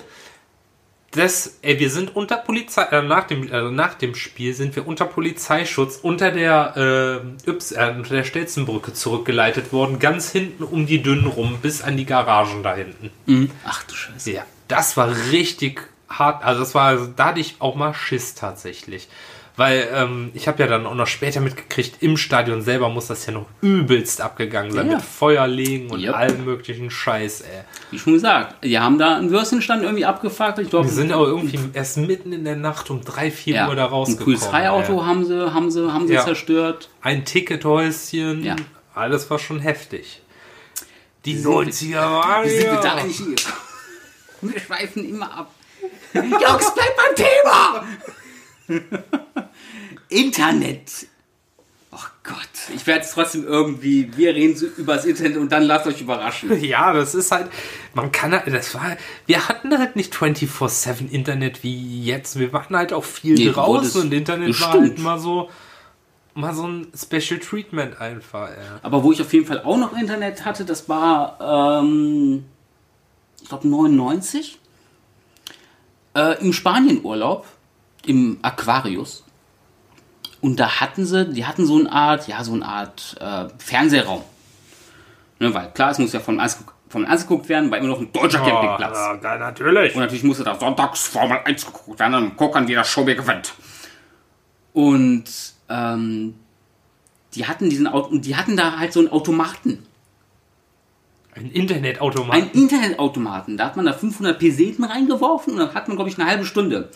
Das, ey, wir sind unter Polizei, äh, nach, dem, äh, nach dem Spiel sind wir unter Polizeischutz unter der, äh, Yps, äh, unter der Stelzenbrücke zurückgeleitet worden, ganz hinten um die Dünnen rum, bis an die Garagen da hinten. ach du Scheiße. Ja, das war richtig hart. Also das war, da hatte ich auch mal Schiss tatsächlich. Weil ähm, ich habe ja dann auch noch später mitgekriegt, im Stadion selber muss das ja noch übelst abgegangen sein. Ja. Mit Feuerlegen und Yep. allem möglichen Scheiß, ey. Wie schon gesagt, die haben da einen Würstchenstand irgendwie abgefackelt. Wir sind aber irgendwie erst mitten in der Nacht um 3, 4 ja, Uhr da ein rausgekommen. Polizeiauto ey. haben sie, haben sie, haben sie Ja. zerstört. Ein Tickethäuschen. Ja. Alles war schon heftig. Die sind wir- 90er waren Wie sind wir da eigentlich hier? Wir schweifen immer ab. Jungs, bleibt beim Thema! Internet. Oh Gott. Ich werde es trotzdem irgendwie, wir reden so über das Internet und dann lasst euch überraschen. Ja, das ist halt, man kann halt, das war, wir hatten halt nicht 24-7 Internet wie jetzt. Wir waren halt auch viel Nee, draußen und Internet das war halt mal so, mal so ein Special Treatment einfach. Ey. Aber wo ich auf jeden Fall auch noch Internet hatte, das war, ähm, ich glaube 99. Äh, Im Spanienurlaub, im Aquarius. Und da hatten sie, die hatten so eine Art, ja, so eine Art äh, Fernsehraum. Ne, weil klar, es muss ja vom Eis, vom Eis geguckt werden, weil immer noch ein deutscher Campingplatz. ja, geil, natürlich. Und natürlich musste da sonntags Formel 1 geguckt werden, dann gucken, wie das Show gewinnt. Und ähm, die hatten diesen Auto, die hatten da halt so einen Automaten. Ein Internetautomat. Einen Internetautomaten. Da hat man da 500 Peseten reingeworfen und dann hat man, glaube ich, eine halbe Stunde.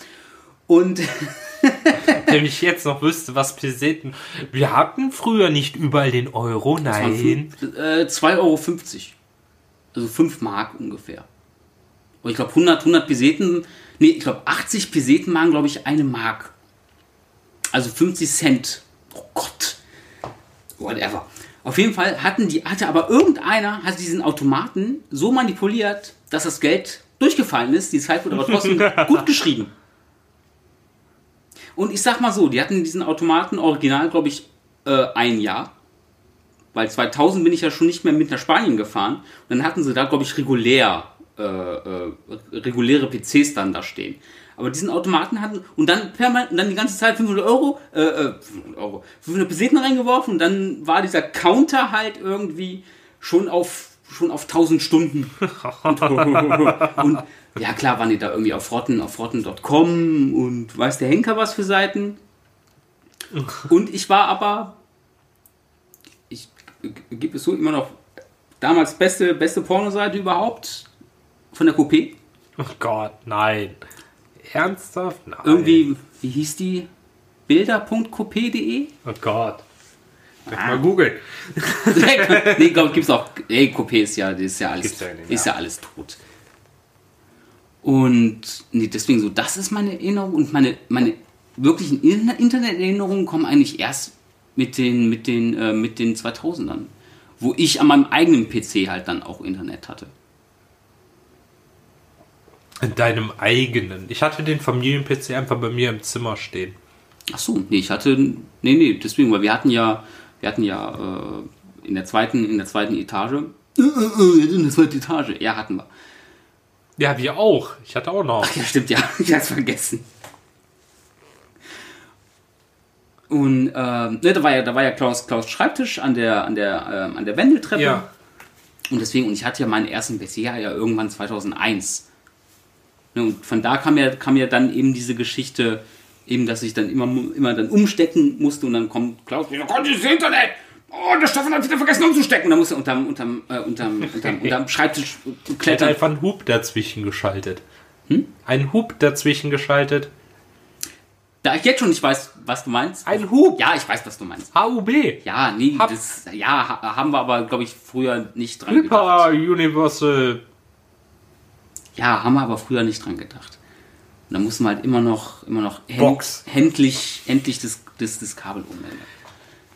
Und Wenn ich jetzt noch wüsste, was Peseten. Wir hatten früher nicht überall den Euro, nein. äh, 2,50 Euro. Also 5 Mark ungefähr. Und ich glaube 100, 100 Peseten, nee, ich glaube 80 Peseten waren, glaube ich, eine Mark. Also 50 Cent. Oh Gott. Whatever. Auf jeden Fall hatten die, hatte aber irgendeiner, hat diesen Automaten so manipuliert, dass das Geld durchgefallen ist. Die Zeit wurde aber trotzdem gut geschrieben. Und ich sag mal so, die hatten diesen Automaten original, glaube ich, äh, ein Jahr. weil 2000 bin ich ja schon nicht mehr mit nach Spanien gefahren. Und dann hatten sie da, glaube ich, regulär, äh, äh, reguläre PCs dann da stehen. Aber diesen Automaten hatten und dann permanent und dann die ganze Zeit 500 Euro, äh, äh, 500 Euro, 500 Peseten reingeworfen und dann war dieser Counter halt irgendwie schon auf schon auf 1000 Stunden. und, und ja klar waren die da irgendwie auf rotten auf rotten.com und weiß der Henker was für Seiten. Und ich war aber ich gebe es so immer noch damals beste beste Pornoseite überhaupt von der Coupé. Oh Gott, nein. Ernsthaft? Nein. Irgendwie, wie hieß die? Bilder.coupé.de? Oh Gott. Ah. Mal googeln. nee, ich glaube, gibt's auch. Ey, Coupé ist ja, ist ja alles, ja ist ja alles tot. Und nee, deswegen so, das ist meine Erinnerung und meine, meine wirklichen In- Internet-Erinnerungen kommen eigentlich erst mit den, mit den, äh, mit den 2000ern, wo ich an meinem eigenen PC halt dann auch Internet hatte. In deinem eigenen. Ich hatte den Familien-PC einfach bei mir im Zimmer stehen. Ach so, nee, ich hatte, nee, nee, deswegen, weil wir hatten ja, wir hatten ja äh, in der zweiten, in der zweiten Etage, äh, äh, äh, in der zweiten Etage, ja, hatten wir. Ja, wir auch. Ich hatte auch noch. Ja, stimmt, ja, ich hab's vergessen. Und äh, ne, da war ja, da war ja Klaus, Klaus Schreibtisch an der, an der, ähm, an der Wendeltreppe. Ja. Und deswegen, und ich hatte ja meinen ersten PC ja irgendwann 2001. Ne, und von da kam ja, kam ja dann eben diese Geschichte, eben, dass ich dann immer, immer dann umstecken musste und dann kommt Klaus, Gott, das Internet! Oh, der Stefan hat wieder vergessen umzustecken. Dann musste er unterm, unterm, äh, unterm, unterm, unterm Schreibtisch Ich hätte klettern. einfach einen Hub dazwischen geschaltet. Hm? Ein Hub dazwischen geschaltet. Da ich jetzt schon nicht weiß, was du meinst. Ein Hub. Ja, ich weiß, was du meinst. HUB. Ja, nee, Hab- das, ja, ha- haben wir aber, glaube ich, früher nicht dran gedacht. Hyper Universal. Ja, haben wir aber früher nicht dran gedacht. Und da mussten wir halt immer noch, immer noch händ- Box. händlich, endlich das, das, das Kabel umwenden.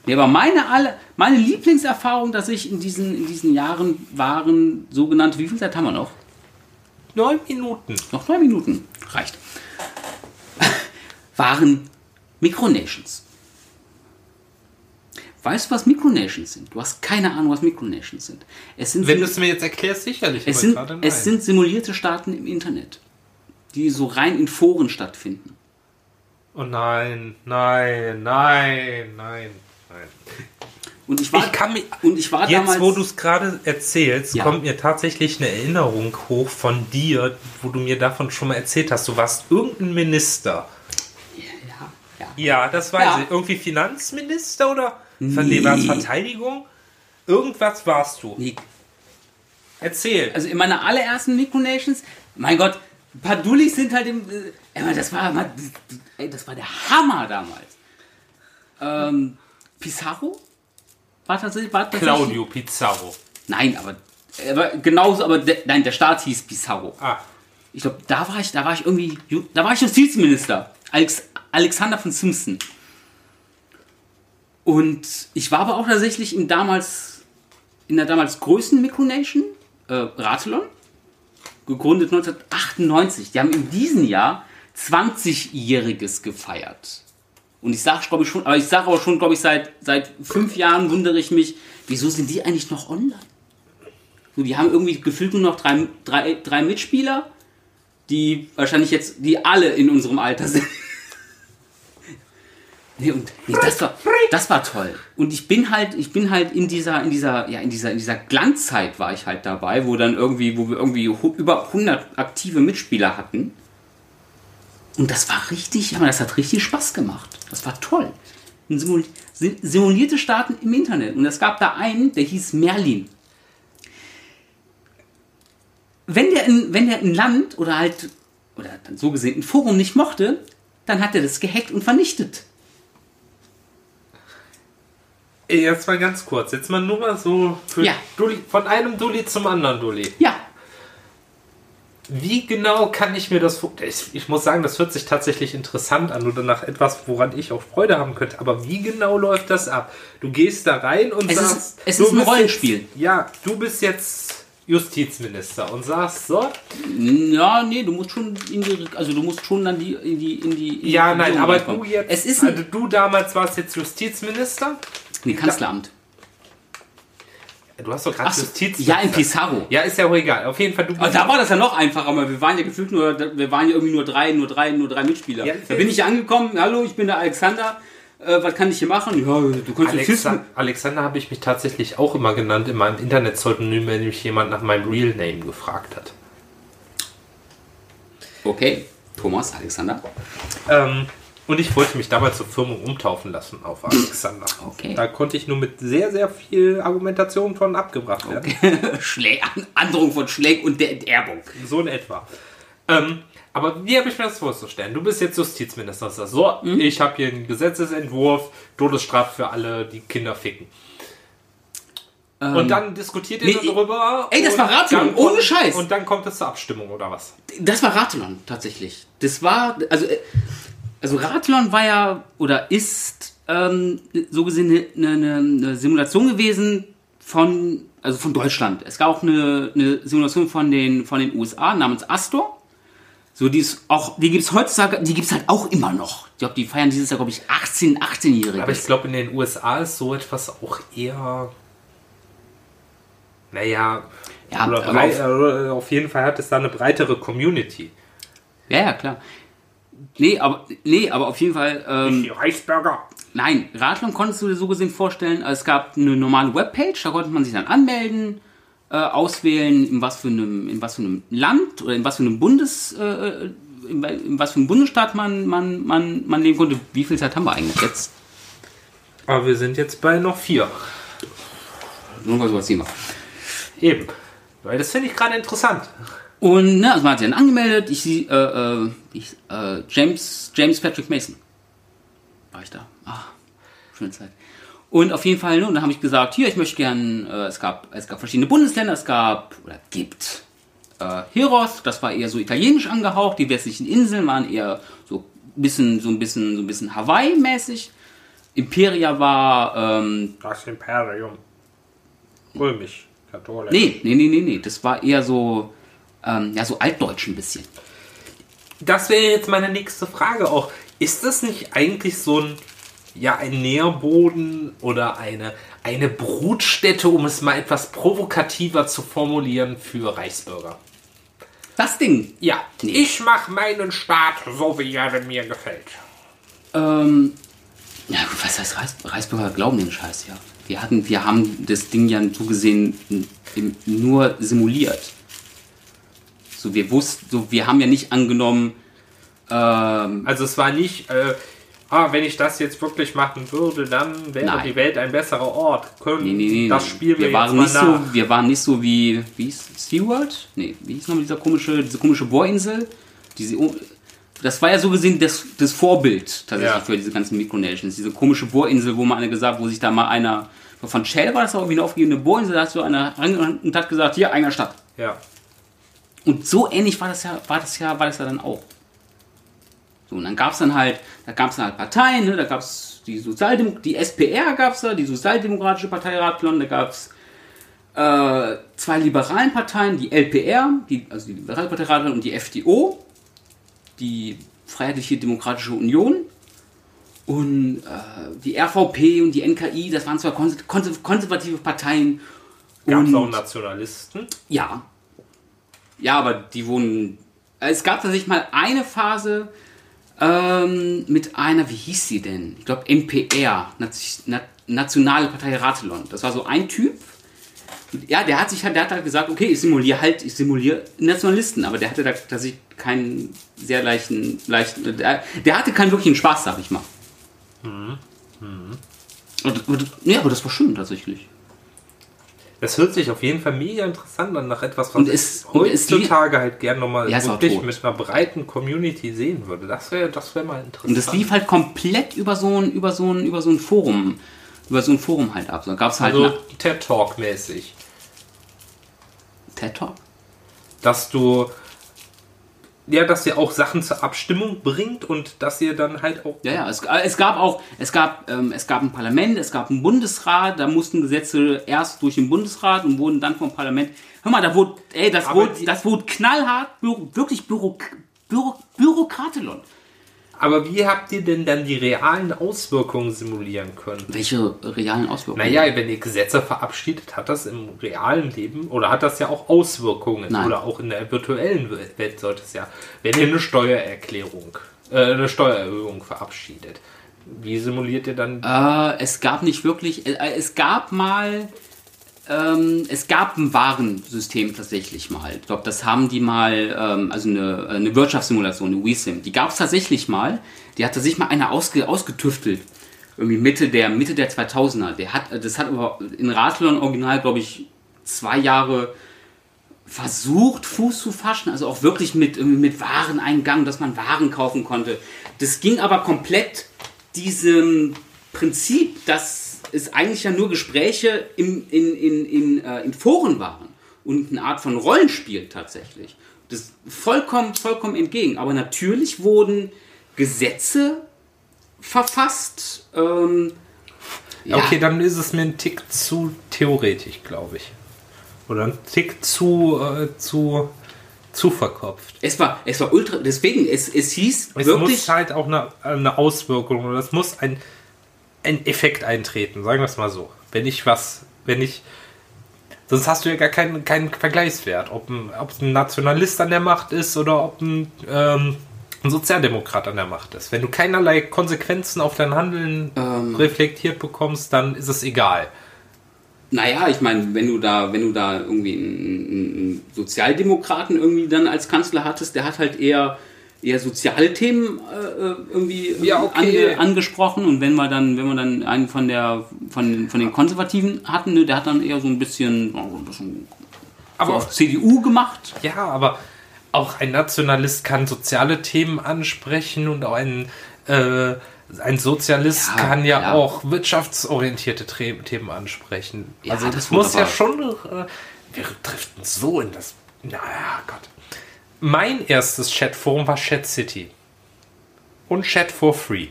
Nee, aber meine, alle, meine Lieblingserfahrung, dass ich in diesen, in diesen Jahren waren sogenannte, wie viel Zeit haben wir noch? Neun Minuten. Noch neun Minuten. Reicht. waren Micronations. Weißt du, was Micronations sind? Du hast keine Ahnung, was Micronations sind. Es sind, Wenn du es mir jetzt erklärst, sicherlich. es sind, es sind simulierte Staaten im Internet, die so rein in Foren stattfinden. Oh nein, nein, nein, nein. Und ich war, Ich kann mich. und ich war Jetzt, damals, wo du es gerade erzählst, Ja. kommt mir tatsächlich eine Erinnerung hoch von dir, wo du mir davon schon mal erzählt hast. Du warst irgendein Minister. ja, ja. Ja, das weiß Ja. ich. Irgendwie Finanzminister oder? Von nee. war es Verteidigung? Irgendwas warst du. Nee, Erzähl. also in meiner allerersten Micronations, mein Gott, ein paar Dullis sind halt im. Äh, das war, ey, das war der Hammer damals. Ähm, Pizarro? War tatsächlich. War tatsächlich Claudio Pizarro. Nein, aber, aber genauso, aber der, nein, der Staat hieß Pizarro. Ah, Ich glaube, da war ich, da war ich irgendwie, da war ich Justizminister. Alex, Alexander von Simpson. Und ich war aber auch tatsächlich im damals, in der damals größten Micronation, äh, Rathelon, gegründet 1998. Die haben in diesem Jahr 20-Jähriges gefeiert. Und ich sage, glaube ich schon, aber ich sage aber schon, glaube ich, seit, seit fünf Jahren wundere ich mich, wieso sind die eigentlich noch online? So, die haben irgendwie gefühlt nur noch drei, drei, drei Mitspieler, die wahrscheinlich jetzt, die alle in unserem Alter sind. nee, und nee, das war, das war toll. Und ich bin halt, ich bin halt in dieser, in dieser, ja, in dieser, in dieser Glanzzeit war ich halt dabei, wo dann irgendwie, wo wir irgendwie über 100 aktive Mitspieler hatten. Und das war richtig, aber das hat richtig Spaß gemacht. Das war toll. Simul simulierte Staaten im Internet. Und es gab da einen, der hieß Merlin. Wenn der, in, wenn der ein Land oder halt, oder dann so gesehen ein Forum nicht mochte, dann hat er das gehackt und vernichtet. Jetzt mal ganz kurz. Jetzt mal nur mal so für Ja. Dulli, von einem Dulli zum anderen Dulli. Ja, Wie genau kann ich mir das vor- ich, ich muss sagen, das hört sich tatsächlich interessant an oder nach etwas, woran ich auch Freude haben könnte. Aber wie genau läuft das ab? Du gehst da rein und Es ist- sagst, es du ist ein Rollenspiel. Jetzt, ja, du bist jetzt Justizminister und sagst so. ja, nee, du musst schon in die, also du musst schon dann die, in die, in die. in die Ja, nein, Regierung aber reinkommen. du jetzt, Es ist ein also du damals warst jetzt Justizminister. nee, Kanzleramt. Du hast doch gerade so, Justiz. ja, in Pizarro. Ja, ist ja auch egal. Auf jeden Fall, du Aber da war das ja noch einfacher, aber wir waren ja gefühlt nur, wir waren ja irgendwie nur drei, nur drei, nur drei Mitspieler. Ja, da bin ich ja angekommen, hallo, ich bin der Alexander, äh, was kann ich hier machen? Ja, du kannst. Alexa Alexander habe ich mich tatsächlich auch immer genannt in meinem Internet-Pseudonym, wenn mich jemand nach meinem Real Name gefragt hat. Okay, Thomas, Alexander. Ähm, und ich wollte mich damals zur Firmung umtaufen lassen auf Alexander. Okay. Da konnte ich nur mit sehr, sehr viel Argumentation von abgebracht werden. An Androhung von Schläg und der Enterbung. So in etwa. Ähm, aber wie habe ich mir das vorzustellen? Du bist jetzt Justizminister. So, Mhm. ich habe hier einen Gesetzesentwurf, Todesstrafe für alle, die Kinder ficken. und dann diskutiert ihr Ähm, nee, darüber. ey, das war dann ohne Scheiß. Und dann kommt es zur Abstimmung, oder was? Das war Rathlon tatsächlich. Das war, also, äh, also Rathlon war ja oder ist ähm, so gesehen eine, eine, eine Simulation gewesen von, also von Deutschland. Es gab auch eine, eine Simulation von den, von den USA namens Astor. So, die ist auch, die gibt es heutzutage, die gibt es halt auch immer noch. Ich glaube, die feiern dieses Jahr, glaube ich, 18, 18-Jährige. Aber ich glaube, in den USA ist so etwas auch eher. Naja. Ja, brei- äh, auf jeden Fall hat es da eine breitere Community. Ja, ja, klar. Nee, aber, nee, aber auf jeden Fall, ähm, Die Reichsbürger. Nein, Rathlon konntest du dir so gesehen vorstellen, es gab eine normale Webpage, da konnte man sich dann anmelden, äh, auswählen, in was, für einem, in was für einem Land oder in was für einem Bundes, äh, in, in was für einem Bundesstaat man, man, man, man leben konnte. Wie viel Zeit haben wir eigentlich jetzt? Aber wir sind jetzt bei noch vier. Nur mal sowas sehen wir. Eben. Weil das finde ich gerade interessant. Und ne, also man hat sich dann angemeldet, ich, sie- äh, äh, ich äh, James, James Patrick Mason. War ich da. Ah, schöne Zeit. Und auf jeden Fall, ne, und dann habe ich gesagt, hier, ich möchte gern, äh, es gab, es gab verschiedene Bundesländer, es gab, oder gibt, äh, Heros, das war eher so italienisch angehaucht, die westlichen Inseln waren eher so ein bisschen, so ein bisschen, so ein bisschen Hawaii-mäßig. Imperia war, ähm, Das Imperium. Römisch. Katholisch. nee, nee, nee, nee, nee, das war eher so, ähm, ja, so altdeutsch ein bisschen. Das wäre jetzt meine nächste Frage auch. Ist das nicht eigentlich so ein, ja, ein Nährboden oder eine, eine Brutstätte, um es mal etwas provokativer zu formulieren, für Reichsbürger? Das Ding, Ja, ich mache meinen Staat so, wie er mir gefällt. Ähm, ja, gut, was heißt Reis, Reisbürger glauben den Scheiß, ja. Wir hatten, wir haben das Ding ja so gesehen n- im- nur simuliert. So, wir wussten, so, wir haben ja nicht angenommen, ähm, Also es war nicht, äh, ah, wenn ich das jetzt wirklich machen würde, dann wäre Nein. die Welt ein besserer Ort. Können nee, nee, nee, das. Spiel wir wir waren nicht so, wir waren nicht so wie, wie hieß SeaWorld? Nee, wie hieß nochmal dieser komische, diese komische Bohrinsel? Diese, das war ja so gesehen das, das Vorbild tatsächlich Ja. für diese ganzen Micronations. Diese komische Bohrinsel, wo mal einer gesagt, wo sich da mal einer, von Shell war das auch wie eine aufgegebene Bohrinsel, da hat so einer und hat gesagt, hier, einer Stadt. Ja. Und so ähnlich war das ja, war das ja, war das ja dann auch. So, und dann gab es dann halt, da gab es dann halt Parteien, ne? da gab es die Sozialdemok die SPR gab es da, die Sozialdemokratische Partei Rathlon, da gab es äh, zwei liberalen Parteien, die LPR, die, also die Liberale Partei Rathlon und die FDO, die Freiheitliche Demokratische Union und äh, die RVP und die NKI, das waren zwar konser konser konservative Parteien. Gab es und- auch Nationalisten? ja. Ja, aber die wurden. Es gab tatsächlich mal eine Phase ähm, mit einer, wie hieß sie denn? Ich glaube NPR, Nationale Partei Rathlon. Das war so ein Typ. Ja, der hat sich halt, der hat halt gesagt, okay, ich simuliere halt, ich simuliere Nationalisten, aber der hatte da tatsächlich keinen sehr leichten, leichten, der, der hatte keinen wirklichen Spaß, sag ich mal. Und, und, ja, aber das war schön tatsächlich. Das hört sich auf jeden Fall mega interessant an, nach etwas, was Und es heutzutage halt gern nochmal Ja, ist wirklich mit einer breiten Community sehen würde. Das wäre das wär mal interessant. Und das lief halt komplett über so ein, über so ein, über so ein Forum, über so ein Forum halt ab. So, da gab es halt also TED Talk mäßig. TED Talk. Dass du ja, dass ihr auch Sachen zur Abstimmung bringt und dass ihr dann halt auch Ja, ja, es, äh, es gab auch, es gab, ähm, es gab ein Parlament, es gab einen Bundesrat, da mussten Gesetze erst durch den Bundesrat und wurden dann vom Parlament. Hör mal, da wurde, ey, das Aber wurde, das wurde knallhart, wirklich Büro, Büro, Bürokratelon. Aber wie habt ihr denn dann die realen Auswirkungen simulieren können? Welche realen Auswirkungen? Naja, wenn ihr Gesetze verabschiedet, hat das im realen Leben oder hat das ja auch Auswirkungen Nein. oder auch in der virtuellen Welt sollte es ja. Wenn ihr eine Steuererklärung, äh, eine Steuererhöhung verabschiedet, wie simuliert ihr dann? Äh, es gab nicht wirklich, äh, es gab mal, ähm, es gab ein Warensystem tatsächlich mal. Ich glaube, das haben die mal, ähm, also eine, eine Wirtschaftssimulation, eine WeSim, die gab es tatsächlich mal. Die hatte sich mal einer ausge, ausgetüftelt. Irgendwie Mitte der, Mitte der 2000er. Der hat, das hat aber in Rathlon Original, glaube ich, zwei Jahre versucht, Fuß zu faschen, also auch wirklich mit, mit Wareneingang, dass man Waren kaufen konnte. Das ging aber komplett diesem Prinzip, dass es eigentlich ja nur Gespräche im, in, in, in, äh, in Foren waren und eine Art von Rollenspiel tatsächlich. Das vollkommen, vollkommen entgegen. Aber natürlich wurden Gesetze verfasst. Ähm, ja, Okay, dann ist es mir ein Tick zu theoretisch, glaube ich. Oder ein Tick zu, äh, zu, zu verkopft. es war, es war ultra. Deswegen, es, es hieß Es wirklich. muss halt auch eine, eine Auswirkung oder es muss ein, ein Effekt eintreten, sagen wir es mal so. Wenn ich was, wenn ich. Sonst hast du ja gar keinen, keinen Vergleichswert, ob ein, ob es ein Nationalist an der Macht ist oder ob ein, ähm, ein Sozialdemokrat an der Macht ist. Wenn du keinerlei Konsequenzen auf dein Handeln Ähm. reflektiert bekommst, dann ist es egal. Naja, ich meine, wenn du da, wenn du da irgendwie einen, einen Sozialdemokraten irgendwie dann als Kanzler hattest, der hat halt eher eher soziale Themen äh, irgendwie Ja, okay. ange, angesprochen und wenn wir dann, wenn wir dann einen von der von, von den Konservativen hatten, ne, der hat dann eher so ein bisschen, oh, ein bisschen Aber so auf CDU gemacht. Ja, aber auch ein Nationalist kann soziale Themen ansprechen und auch ein, äh, ein Sozialist Ja, kann ja klar. auch wirtschaftsorientierte Themen ansprechen. Ja, also das das, muss ja schon. Äh, wir driften so in das. Naja, Gott. Mein erstes Chatforum war Chat City. Und Chat for Free.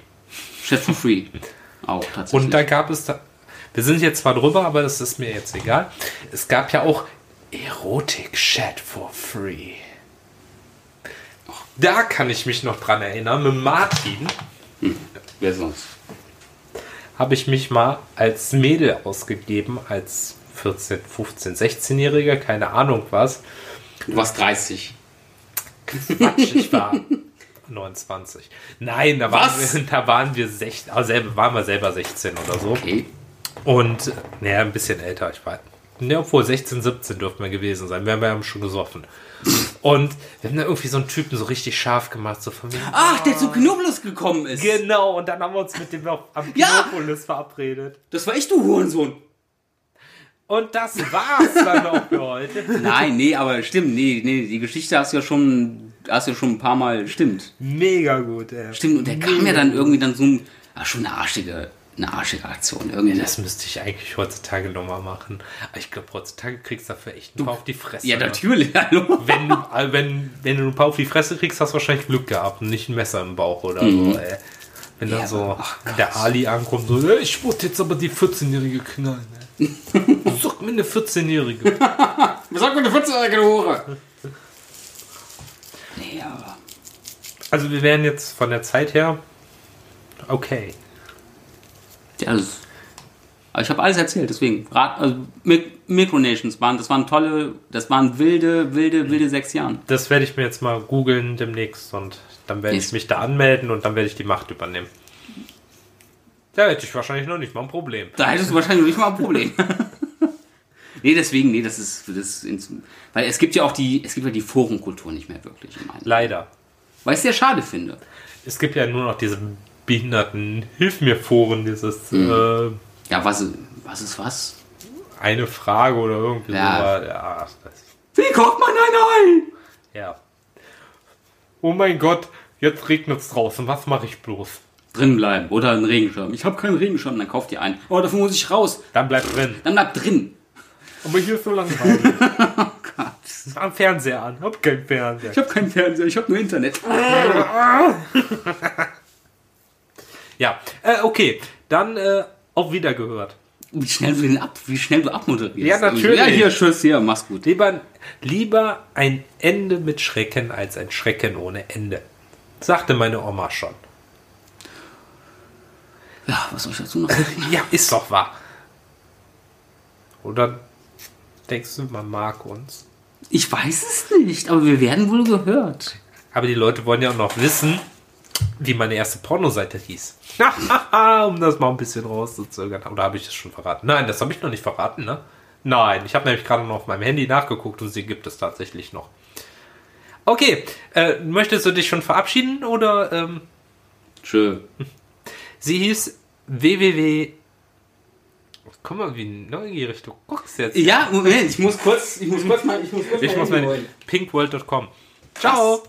Chat for Free. Auch tatsächlich. Und da gab es da. Wir sind jetzt zwar drüber, aber das ist mir jetzt egal. Es gab ja auch Erotik-Chat for free. Da kann ich mich noch dran erinnern. Mit Martin Wer sonst? habe ich mich mal als Mädel ausgegeben, als 14, 15, 16-Jähriger, keine Ahnung was. Du warst 30. Quatsch, ich war 29. Nein, da waren Was? wir, da waren wir 16, also selber, waren wir selber 16 oder so. Okay. Und, naja, ein bisschen älter, ich weiß. Ne, obwohl 16, 17 dürften wir gewesen sein. Wir haben ja schon gesoffen. Und wir haben da irgendwie so einen Typen so richtig scharf gemacht, so von mir. Ach, der zu Knoblauch gekommen ist. Genau, und dann haben wir uns mit dem auf, am Ja! Kinopolis verabredet. Das war ich, du Hurensohn. Und das war's dann auch für heute. Nein, nee, aber stimmt, nee, nee, die Geschichte hast du ja schon, hast du ja schon ein paar Mal, stimmt. Mega gut, ey. Stimmt, und der kam ja dann irgendwie dann so ein, ah, schon eine arschige, eine arschige Aktion. Irgendwie Das müsste ich eigentlich heutzutage nochmal machen. Aber ich glaube, heutzutage kriegst du dafür echt ein paar auf die Fresse. ja, ne? natürlich, hallo. Wenn du, äh, wenn, wenn du ein paar auf die Fresse kriegst, hast du wahrscheinlich Glück gehabt und nicht ein Messer im Bauch oder so, ey. Wenn dann Mhm. Ja, so aber- ach der Ali ankommt, so, "Ey, ich muss jetzt aber die 14-Jährige knallen, ey. Such mir eine 14-Jährige. Was sagt mir eine 14-jährige Hure? Nee, aber. Also wir wären jetzt von der Zeit her okay. Ja, das, ich habe alles erzählt, deswegen. Rat, also, Mic- Micronations waren, das waren tolle, das waren wilde, wilde, wilde sechs Jahren. Das werde ich mir jetzt mal googeln demnächst und dann werde ich mich da anmelden und dann werde ich die Macht übernehmen. Da hätte ich wahrscheinlich noch nicht mal ein Problem. Da hättest du wahrscheinlich nicht mal ein Problem. nee, deswegen, nee, das ist, das ist weil es gibt ja auch die, es gibt ja die Forenkultur nicht mehr wirklich. Leider. Weil ich es sehr schade finde. Es gibt ja nur noch diese behinderten Hilf mir Foren, dieses Mhm. äh, Ja, was, was ist was? eine Frage oder irgendwie Ja. so. Ja, Wie kocht man ein Ei? ja. Oh mein Gott, jetzt regnet es draußen. Was mache ich bloß? Drin bleiben oder einen Regenschirm. Ich habe keinen Regenschirm, dann kauft ihr einen. Oh, dafür muss ich raus. Dann bleib drin. Dann bleibt drin. Aber hier ist so langweilig. Gott. Am Fernseher an. Hab keinen Fernseher. Ich habe keinen Fernseher, ich habe nur Internet. Ja, äh, okay. Dann äh, auf Wiedergehört. Wie schnell du den ab, wie schnell du abmoderierst. Ja, natürlich. Ja, hier, tschüss, hier, mach's gut. Lieber, lieber ein Ende mit Schrecken als ein Schrecken ohne Ende. Sagte meine Oma schon. Ja, was soll ich dazu noch sagen? Ja, ist doch wahr. Oder denkst du, man mag uns? Ich weiß es nicht, aber wir werden wohl gehört. Aber die Leute wollen ja auch noch wissen, wie meine erste Pornoseite hieß. um das mal ein bisschen rauszuzögern. Oder habe ich das schon verraten? Nein, das habe ich noch nicht verraten, ne? Nein, ich habe nämlich gerade noch auf meinem Handy nachgeguckt und sie gibt es tatsächlich noch. Okay, äh, möchtest du dich schon verabschieden oder? Ähm, Schön. sie hieß www. Guck mal, wie neugierig du guckst jetzt. Ja, Moment, ich muss kurz, ich muss kurz mal, ich muss kurz Ich mal muss hinholen. pinkworld.com. Ciao.